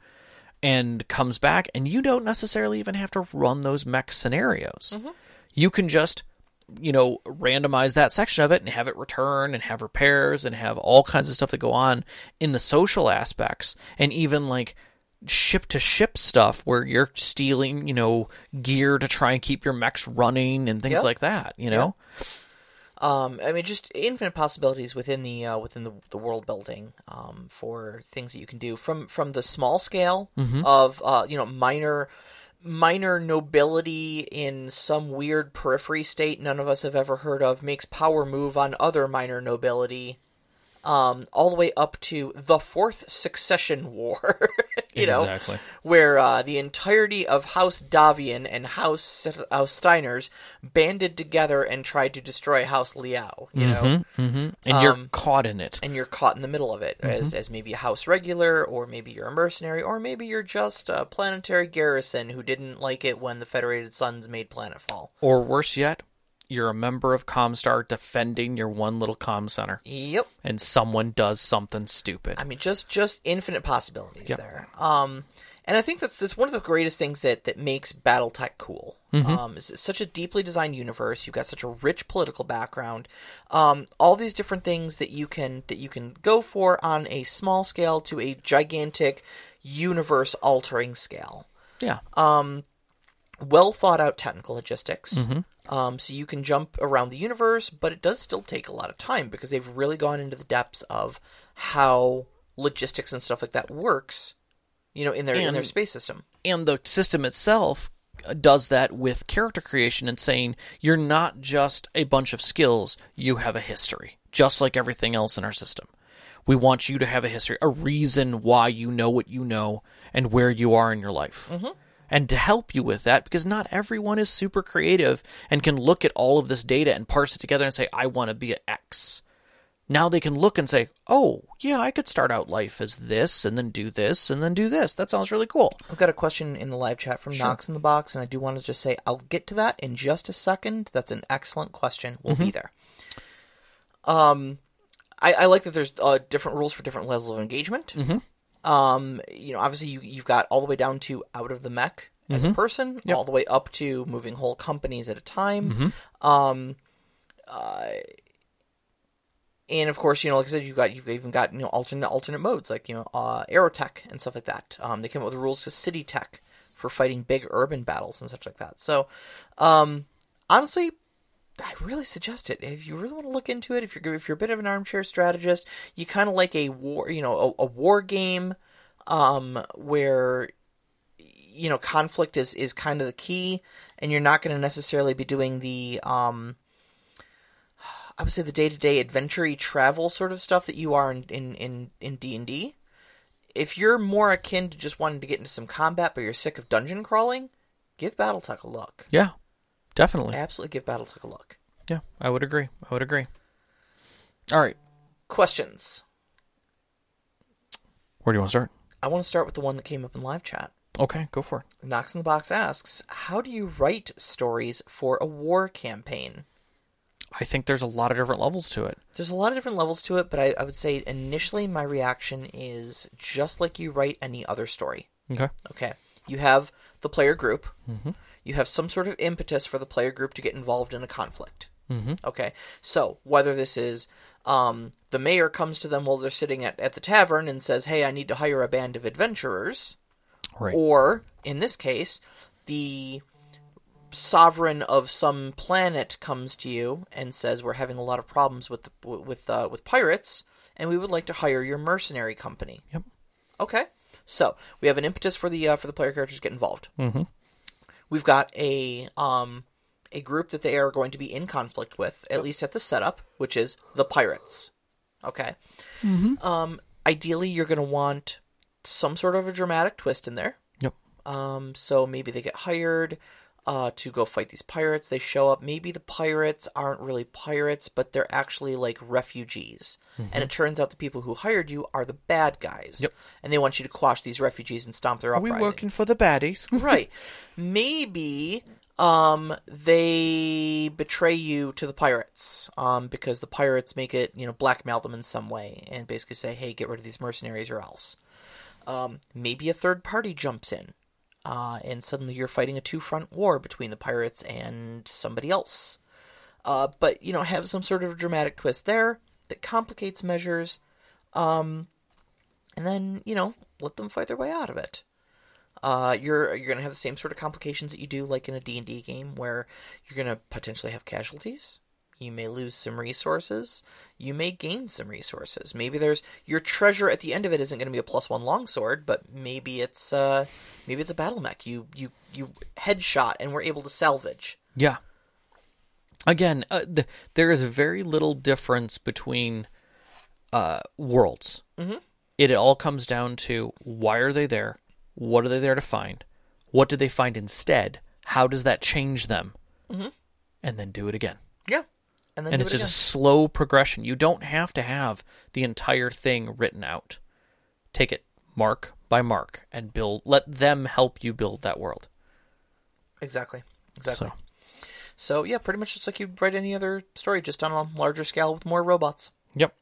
and comes back, and you don't necessarily even have to run those mech scenarios. Mm-hmm. You can just you know randomize that section of it and have it return and have repairs and have all kinds of stuff that go on in the social aspects and even like ship to ship stuff where you're stealing, you know, gear to try and keep your mechs running and things Yeah. like that, you know? Um, I mean, just infinite possibilities within the uh, within the, the world building um, for things that you can do from from the small scale of uh, you know minor minor nobility in some weird periphery state none of us have ever heard of makes power move on other minor nobility. Um, all the way up to the fourth succession war, you know, where uh, the entirety of House Davion and House House Steiners banded together and tried to destroy House Liao. You know, hmm And you're Um, caught in it. and you're caught in the middle of it as as maybe a House regular, or maybe you're a mercenary, or maybe you're just a planetary garrison who didn't like it when the Federated Suns made Planetfall. Or worse yet, you're a member of Comstar defending your one little com center, Yep. and someone does something stupid. I mean, just just infinite possibilities there. Um, and I think that's that's one of the greatest things that that makes BattleTech cool. Um, is it's such a deeply designed universe. You've got such a rich political background. Um, all these different things that you can that you can go for on a small scale to a gigantic universe altering scale. yeah. Um, Well thought out technical logistics. Um, so you can jump around the universe, but it does still take a lot of time because they've really gone into the depths of how logistics and stuff like that works. You know, in their in their space system. and the system itself uh, does that with character creation and saying you're not just a bunch of skills, you have a history, just like everything else in our system. We want you to have a history, a reason why you know what you know and where you are in your life. And to help you with that, because not everyone is super creative and can look at all of this data and parse it together and say, I want to be an X. Now they can look and say, oh, yeah, I could start out life as this and then do this and then do this. That sounds really cool. I've got a question in the live chat from Knox in the box, and I do want to just say I'll get to that in just a second. That's an excellent question. We'll be there. Um, I, I like that there's uh, different rules for different levels of engagement. Um, you know, obviously you you've got all the way down to out of the mech as a person, all the way up to moving whole companies at a time. Um, uh, and of course, you know, like I said, you've got you've even got you know alternate alternate modes like you know uh, aerotech and stuff like that. Um, they came up with rules to city tech for fighting big urban battles and such like that. So, um, honestly, I really suggest it if you really want to look into it. If you're if you're a bit of an armchair strategist, you kind of like a war, you know, a, a war game, um, where you know conflict is is kind of the key, and you're not going to necessarily be doing the um. I would say the day to day adventure travel sort of stuff that you are in in in in D and D. If you're more akin to just wanting to get into some combat, but you're sick of dungeon crawling, give BattleTech a look. Yeah, definitely. Absolutely, give BattleTech a look. Yeah, I would agree. I would agree. All right, Questions. where do you want to start? I want to start with the one that came up in live chat. Okay, go for it. Knox in the Box asks, "How do you write stories for a war campaign?" I think there's a lot of different levels to it. There's a lot of different levels to it, but I, I would say initially my reaction is just like you write any other story. Okay. Okay, you have the player group. Mm-hmm. You have some sort of impetus for the player group to get involved in a conflict. Mm-hmm. Okay, so whether this is um, the mayor comes to them while they're sitting at, at the tavern and says, "Hey, I need to hire a band of adventurers," Right. or in this case, the sovereign of some planet comes to you and says, "We're having a lot of problems with the, with uh, with pirates, and we would like to hire your mercenary company." Yep. Okay, so we have an impetus for the uh, for the player characters to get involved. Mm-hmm. We've got a um a group that they are going to be in conflict with, at least at the setup, which is the pirates. Okay. Um, ideally, you're going to want some sort of a dramatic twist in there. Yep. Um, so maybe they get hired uh, to go fight these pirates. They show up. Maybe the pirates aren't really pirates, but they're actually like refugees. And it turns out the people who hired you are the bad guys. Yep. And they want you to quash these refugees and stomp their Are we uprising. working for the baddies? right. Maybe um they betray you to the pirates um because the pirates make it you know blackmail them in some way and basically say hey get rid of these mercenaries or else um maybe a third party jumps in uh and suddenly you're fighting a two front war between the pirates and somebody else uh but you know have some sort of dramatic twist there that complicates measures um and then you know let them fight their way out of it Uh, you're you're gonna have the same sort of complications that you do like in a D and D game, where you're gonna potentially have casualties. You may lose some resources. You may gain some resources. Maybe there's your treasure at the end of it isn't going to be a plus one longsword, but maybe it's uh maybe it's a battle mech. You you you headshot and we're able to salvage. Yeah. Again, uh, th- there is very little difference between uh, worlds. Mm-hmm. It all comes down to why are they there? What are they there to find? What did they find instead? How does that change them? Mm-hmm. And then do it again. Yeah. And then And it's it just a slow progression. You don't have to have the entire thing written out. Take it mark by mark and build. Let them help you build that world. exactly exactly. So, So yeah, pretty much just like you'd write any other story, just on a larger scale with more robots. yep.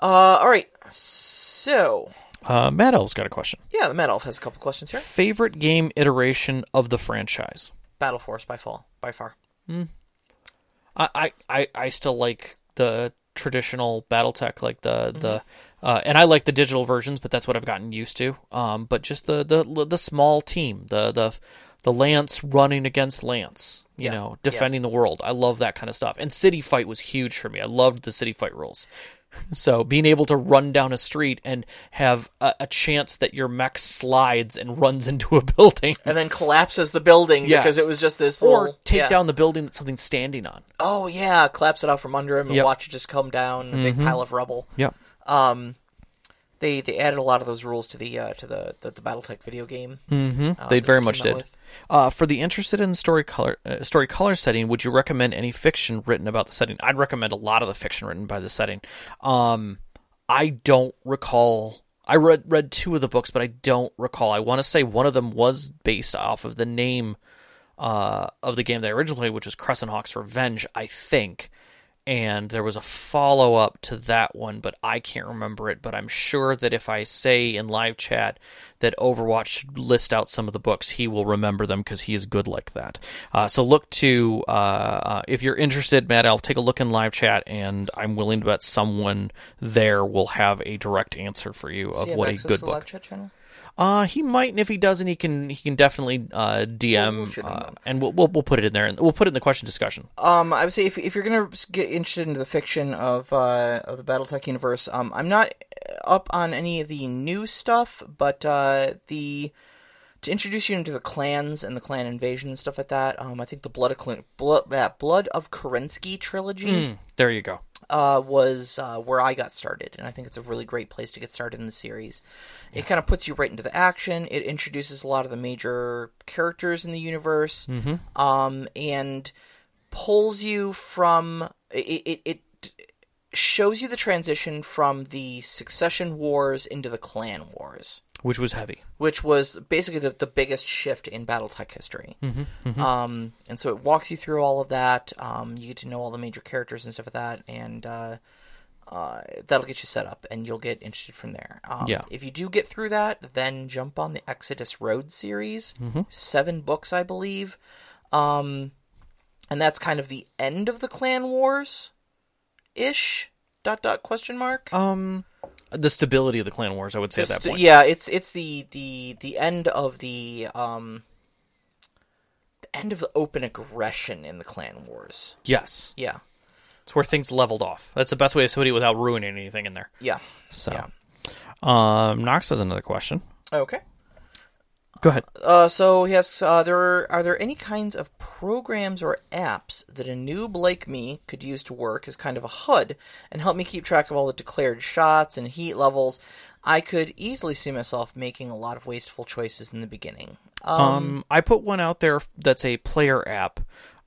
Uh, all right. So Uh, Matt L's got a question. yeah, the Mad Elf has a couple questions here. Favorite game iteration of the franchise? Battle Force by fall by far. I, I, I, I still like the traditional BattleTech, like the the, uh, and I like the digital versions, but that's what I've gotten used to. Um, but just the the the small team, the the the Lance running against Lance, you Yeah. know, defending the world. I love that kind of stuff. And City Fight was huge for me. I loved the City Fight rules. So being able to run down a street and have a, a chance that your mech slides and runs into a building, And then collapses the building Yes. because it was just this or little, take yeah. down the building that something's standing on. Oh yeah, collapse it out from under him and Yep. watch it just come down, a big pile of rubble. Yep. Um, they they added a lot of those rules to the uh, to the the, the BattleTech video game. Mm-hmm. uh, they very much did. with. Uh, for the interested in story color uh, story color setting, would you recommend any fiction written about the setting? I'd recommend a lot of the fiction written by the setting. Um, I don't recall. I read read two of the books, but I don't recall. I want to say one of them was based off of the name uh, of the game that I originally played, which was Crescent Hawk's Revenge, I think. And there was a follow up to that one, but I can't remember it. But I'm sure that if I say in live chat that Overwatch should list out some of the books, he will remember them because he is good like that. Uh, so look to, uh, uh, if you're interested, Matt, I'll take a look in live chat, and I'm willing to bet someone there will have a direct answer for you of what a good to the live book. Uh, he might, and if he doesn't, he can he can definitely uh, DM, We'll uh, and we'll, we'll we'll put it in there, and we'll put it in the question discussion. Um, I would say if, if you're gonna get interested into the fiction of uh, of the BattleTech universe, um, I'm not up on any of the new stuff, but uh, the to introduce you into the clans and the clan invasion and stuff like that. Um, I think the Blood of Cl- Blood that Blood of Kerensky trilogy Mm, there you go. Uh, was uh, where I got started, and I think it's a really great place to get started in the series. It kind of puts you right into the action. It introduces a lot of the major characters in the universe, um, and pulls you from it. It, it shows you the transition from the succession wars into the clan wars Which was heavy. which was basically the, the biggest shift in BattleTech history. Um, and so it walks you through all of that. Um, you get to know all the major characters and stuff like that, and uh, uh, that'll get you set up, and you'll get interested from there. Um, Yeah. If you do get through that, then jump on the Exodus Road series, seven books, I believe. Um, and that's kind of the end of the Clan Wars, ish. Dot dot question mark. Um, the stability of the clan wars, I would say at that point. Yeah, it's it's the the the end of the um the end of the open aggression in the clan wars. Yes, Yeah. it's where things leveled off. That's the best way to put it without ruining anything in there. Yeah. So, Yeah. um, Knox has another question. Okay. Go ahead. Uh, so yes, uh, there are, are there any kinds of programs or apps that a noob like me could use to work as kind of a HUD and help me keep track of all the declared shots and heat levels? I could easily see myself making a lot of wasteful choices in the beginning. Um, Um, I put one out there that's a player app.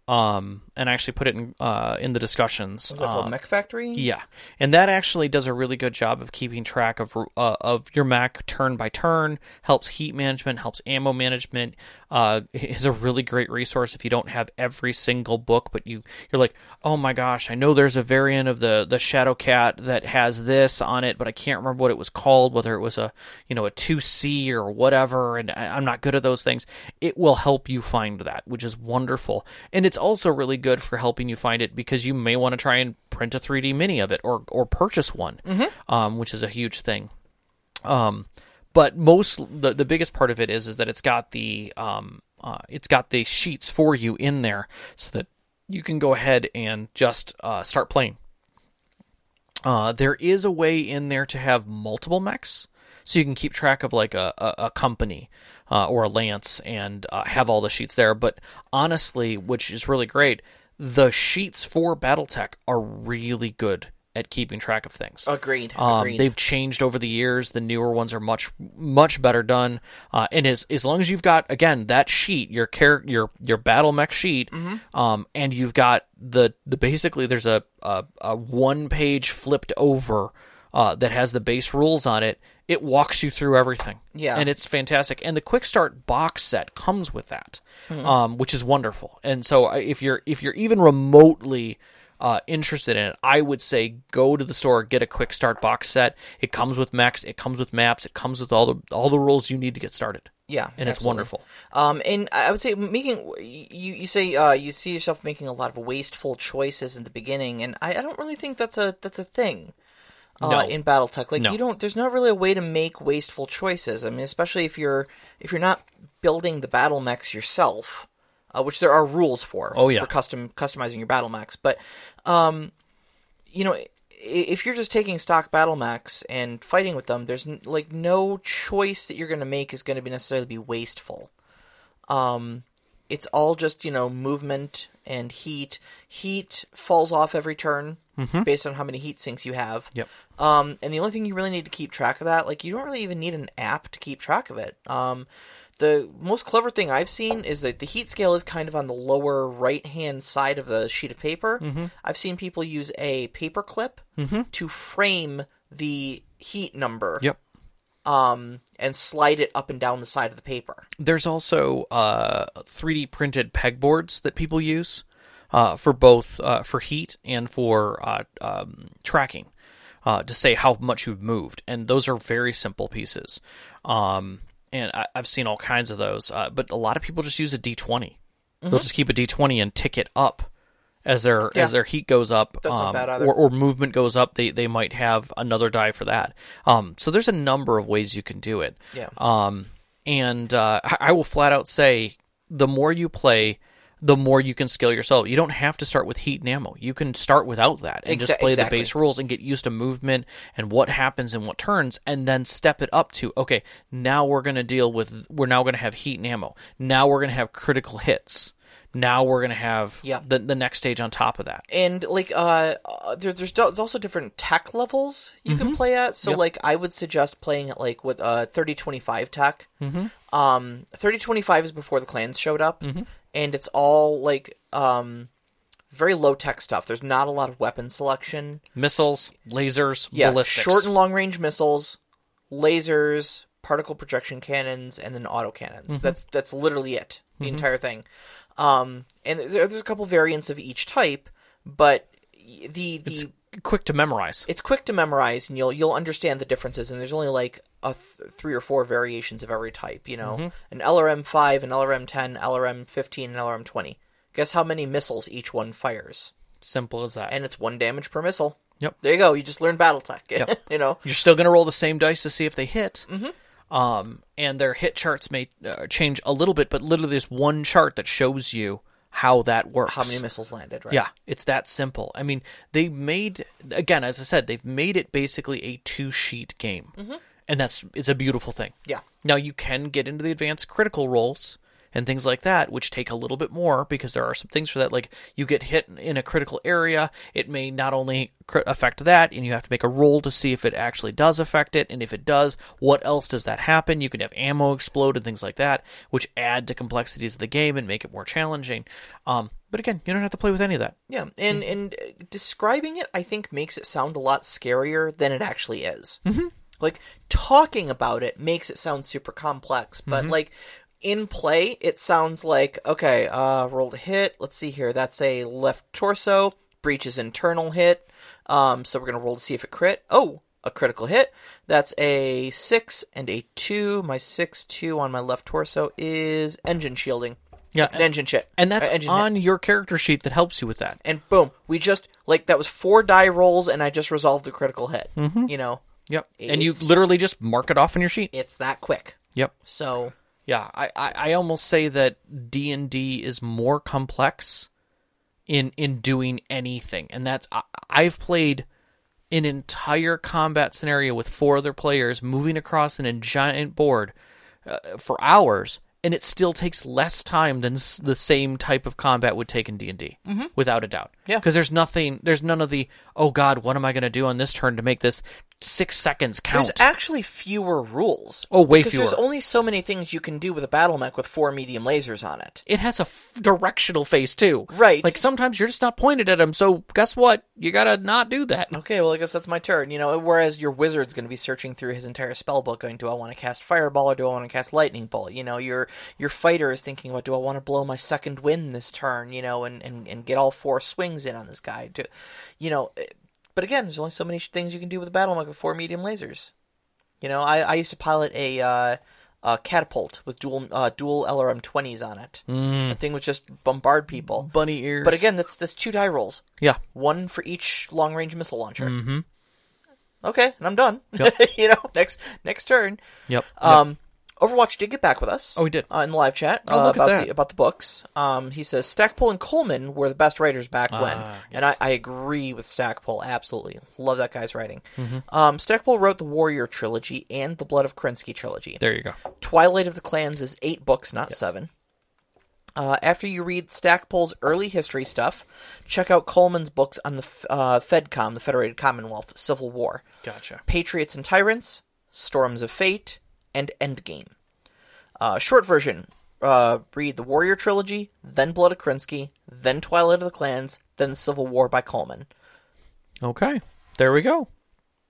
Um, and I actually put it in uh in the discussions. was that called Uh, Mech Factory? Yeah, and that actually does a really good job of keeping track of uh, of your Mac turn by turn. Helps heat management, helps ammo management. Uh, is a really great resource if you don't have every single book, but you you're like, oh my gosh, I know there's a variant of the the Shadow Cat that has this on it, but I can't remember what it was called, whether it was a you know a two C or whatever, and I, I'm not good at those things. It will help you find that, which is wonderful, and it's also really good for helping you find it because you may want to try and print a 3D mini of it or or purchase one, um, which is a huge thing. Um, but most the, the biggest part of it is is that it's got the um uh, it's got the sheets for you in there so that you can go ahead and just uh, start playing. Uh, there is a way in there to have multiple mechs, so you can keep track of like a, a, a company uh, or a lance and uh, have all the sheets there. But honestly, which is really great, the sheets for BattleTech are really good at keeping track of things. Agreed. Um, agreed. they've changed over the years. The newer ones are much much better done. Uh, and as as long as you've got again that sheet, your char- your your battle mech sheet, um, and you've got the the basically there's a a, a one page flipped over uh, that has the base rules on it. It walks you through everything. Yeah. and it's fantastic. And the quick start box set comes with that, um, which is wonderful. And so if you're if you're even remotely uh, interested in it, I would say go to the store, get a quick start box set. It comes with mechs, it comes with maps, it comes with all the all the rules you need to get started. yeah, And it's wonderful. Um, and I would say making you you say uh, you see yourself making a lot of wasteful choices in the beginning, and I, I don't really think that's a that's a thing. Uh, No. in BattleTech, like No. you don't, there's not really a way to make wasteful choices. I mean, especially if you're if you're not building the battle mechs yourself, uh, which there are rules for. Oh, yeah. for custom customizing your battle mechs. But, um, you know, if you're just taking stock battle mechs and fighting with them, there's n- like no choice that you're going to make is going to be necessarily be wasteful. Um, it's all just you know movement and heat. Heat falls off every turn based on how many heat sinks you have. Yep. Um, and the only thing you really need to keep track of that, like you don't really even need an app to keep track of it. Um, the most clever thing I've seen is that the heat scale is kind of on the lower right hand side of the sheet of paper. Mm-hmm. I've seen people use a paper clip to frame the heat number Yep. um, and slide it up and down the side of the paper. There's also uh, 3D printed pegboards that people use uh, for both uh, for heat and for uh, um, tracking uh, to say how much you've moved, and those are very simple pieces. Um, and I, I've seen all kinds of those, uh, but a lot of people just use a D20. They'll just keep a D20 and tick it up as their Mm-hmm. Yeah. as their heat goes up, That's not um, or, or movement goes up. They they might have another die for that. Um, so there's a number of ways you can do it. Yeah. Um, and uh, I I will flat out say the more you play, the more you can skill yourself. You don't have to start with heat and ammo. You can start without that and just play exactly. the base rules and get used to movement and what happens and what turns, and then step it up to okay. Now we're going to deal with. We're now going to have heat and ammo. Now we're going to have critical hits. Now we're going to have Yeah. the the next stage on top of that. and like uh, uh there, there's, there's also different tech levels you Mm-hmm. can play at so like i would suggest playing at like with uh 3025 tech mm-hmm. um 3025 is before the clans showed up Mm-hmm. And it's all like um very low tech stuff there's not a lot of weapon selection Missiles, lasers, yeah ballistics. short and long range missiles lasers particle projection cannons and then auto cannons Mm-hmm. that's that's literally it the entire thing um and there, there's a couple variants of each type but the the quick to memorize. it's quick to memorize and you'll you'll understand the differences and there's only like a th- three or four variations of every type you know Mm-hmm. an lrm 5 an lrm 10 lrm 15 and lrm 20 guess how many missiles each one fires Simple as that. and it's one damage per missile Yep. there you go you just learned battletech you know You're still going to roll the same dice to see if they hit. Mm-hmm. Um, and their hit charts may uh, change a little bit, but literally there's one chart that shows you how that works. how many missiles landed right Yeah, it's that simple. I mean, they made again, as I said, they've made it basically a two sheet game, mm-hmm. And that's it's a beautiful thing. Yeah. Now you can get into the advanced critical rolls and things like that, which take a little bit more because there are some things for that. Like you get hit in a critical area, it may not only affect that, and you have to make a roll to see if it actually does affect it, and if it does, what else does that happen? You can have ammo explode and things like that, which add to complexities of the game and make it more challenging. Um, but again, you don't have to play with any of that. Yeah, and and uh, describing it, I think, makes it sound a lot scarier than it actually is. Mm-hmm. Like talking about it makes it sound super complex, but like in play, it sounds like okay. Uh, rolled a hit. Let's see here. That's a left torso. Breaches internal hit. Um, so we're gonna roll to see if it crit. Oh, a critical hit. That's a six and a two. My six two on my left torso is engine shielding. Yeah, it's an engine shit, And that's uh, engine hit on your character sheet that helps you with that. and boom, we just like that was four die rolls, and I just resolved a critical hit. You know, Yep. And you literally just mark it off on your sheet. It's that quick. Yep. So Yeah, I, I, I almost say that D and D is more complex in in doing anything, and that's I, I've played an entire combat scenario with four other players moving across an, a giant board uh, for hours, and it still takes less time than s- the same type of combat would take in D and D, without a doubt. Yeah. because there's nothing, there's none of the oh god, what am I going to do on this turn to make this six seconds count? there's actually fewer rules. Oh, way because there's only so many things you can do with a battle mech with four medium lasers on it. it has a f- directional face too. Right. Like sometimes you're just not pointed at them. So guess what? You gotta not do that. Okay, well, I guess that's my turn. You know, whereas your wizard's going to be searching through his entire spell book, going, "Do I want to cast fireball or do I want to cast lightning bolt?" You know, your your fighter is thinking about, "Do I want to blow my second wind this turn?" You know, and and, and get all four swings in on this guy. Do, you know, eh, but again, there's only so many things you can do with a battle mech with four medium lasers. You know, I, I used to pilot a uh, a catapult with dual uh, dual LRM twenties on it. Mm. The thing would just bombard people. Bunny ears. But again, that's that's two die rolls yeah. one for each long range missile launcher. Mm-hmm. Okay, and I'm done. you know, next next turn. Yep. Um, Overwatch did get back with us. Oh, he did? uh, in the live chat Oh, uh, look at about that. the about the books. Um, he says Stackpole and Coleman were the best writers back when, Ah, and I, I agree with Stackpole. Absolutely, love that guy's writing. Mm-hmm. Um, Stackpole wrote the Warrior trilogy and the Blood of Kerensky trilogy. there you go. Twilight of the Clans is eight books, not seven. Uh, after you read Stackpole's early history stuff, check out Coleman's books on the uh, FedCom, the Federated Commonwealth, Civil War, Gotcha. Patriots and Tyrants, Storms of Fate, and Endgame. Uh, short version: uh, read the Warrior trilogy, then Blood of Kerensky, then Twilight of the Clans, then Civil War by Coleman. Okay. There we go.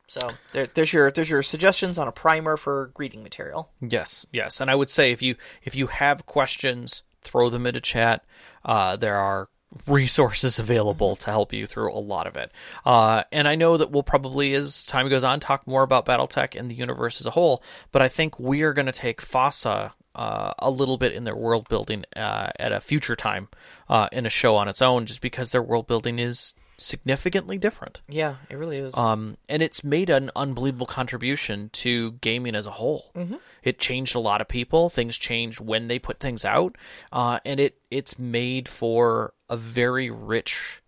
So there, there's your there's your suggestions on a primer for reading material. Yes, yes, and I would say if you if you have questions, throw them into chat. Uh, there are resources available to help you through a lot of it. Uh, and I know that we'll probably, as time goes on, talk more about BattleTech and the universe as a whole. But I think we are going to take FASA uh, a little bit in their world building uh, at a future time uh, in a show on its own, just because their world building is significantly different. Yeah, it really is. Um, and it's made an unbelievable contribution to gaming as a whole. Mm-hmm. It changed a lot of people. Things changed when they put things out, uh, and it it's made for a very rich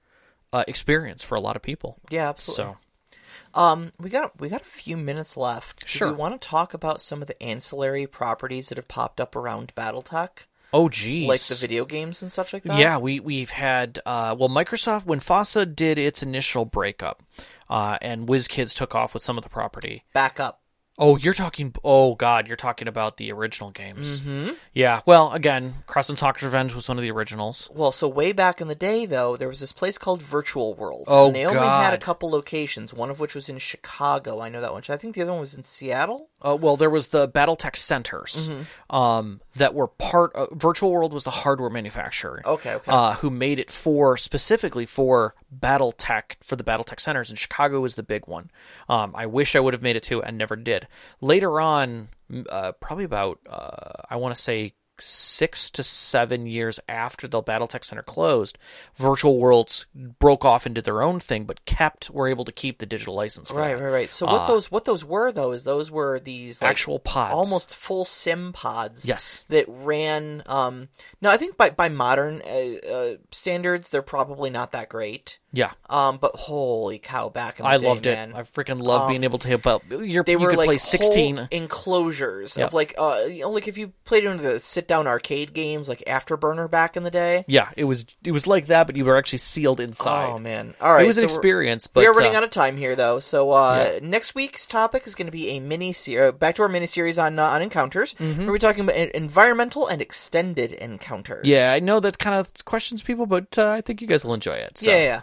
uh, experience for a lot of people. yeah, absolutely. So Um, we got we got a few minutes left. Do Sure. we want to talk about some of the ancillary properties that have popped up around BattleTech, oh geez, like the video games and such like that? Yeah, we we've had uh, well, Microsoft when FASA did its initial breakup, uh, and WizKids took off with some of the property. Back up. Oh, you're talking. Oh God, you're talking about the original games. Mm-hmm. Yeah. Well, again, Crescent Hawk's Revenge was one of the originals. Well, so way back in the day, though, there was this place called Virtual World. Oh, and they only had a couple locations. One of which was in Chicago. I know that one. I think the other one was in Seattle. Uh, well, there was the BattleTech centers um, that were part. of Virtual World was the hardware manufacturer. Okay, okay. Uh, who made it for specifically for BattleTech for the BattleTech centers, and Chicago was the big one. Um, I wish I would have made it too, and never did. Later on, uh, probably about uh, I want to say six to seven years after the BattleTech Center closed, Virtual Worlds broke off into their own thing, but kept were able to keep the digital license. For right, that. right, right. So what those what those were though is those were these like, Uh, Actual pods. almost full sim pods. Yes. that ran. Um, no, I think by by modern uh, uh, standards, they're probably not that great. Yeah. Um, but holy cow, back in the I day, loved man, it. I freaking loved being able to hit about. You're, they you were could like play sixteen. enclosures Yep. of like uh, you know, like if you played into the sit down arcade games like Afterburner back in the day. Yeah, it was it was like that, but you were actually sealed inside. Oh man! All right, it was an so we're- experience, but we are running uh, out of time here, though. So uh, next week's topic is going to be a mini series. Back to our mini series on uh, on encounters. Mm-hmm. We're talking about environmental and extended encounters. yeah, I know that kind of questions people, but uh, I think you guys will enjoy it. So. Yeah, yeah, yeah.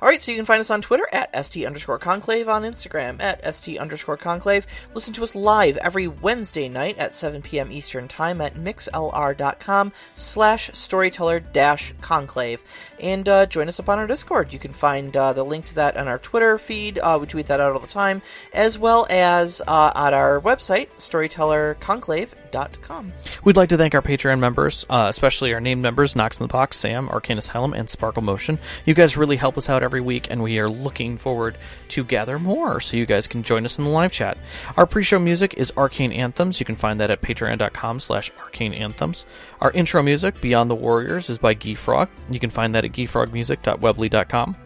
All right, so you can find us on Twitter at st underscore conclave, on Instagram at st underscore conclave. Listen to us live every Wednesday night at 7 p.m. Eastern Time at mixlr.com slash storyteller dash conclave. And uh, join us up on our Discord. You can find uh, the link to that on our Twitter feed. Uh, we tweet that out all the time, as well as uh, on our website, storytellerconclave patreon.com. We'd like to thank our Patreon members, uh, especially our named members, Knox in the Box, Sam, Arcane Asylum, and Sparkle Motion. You guys really help us out every week, and we are looking forward to gather more so you guys can join us in the live chat. Our pre-show music is Arcane Anthems. You can find that at patreon.com slash arcane anthems. Our intro music, Beyond the Warriors, is by Geefrog. You can find that at geefrogmusic.weebly.com.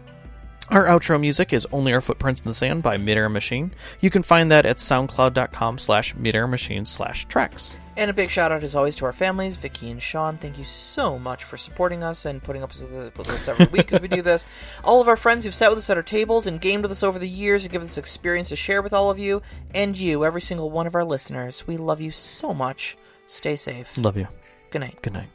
Our outro music is Only Our Footprints in the Sand by Midair Machine. You can find that at soundcloud.com slash midair machine slash tracks. And a big shout out, as always, to our families, Vicky and Sean. Thank you so much for supporting us and putting up with us every week as we do this. All of our friends who've sat with us at our tables and gamed with us over the years and given us experience to share with all of you, and you, every single one of our listeners. We love you so much. Stay safe. Love you. Good night. Good night.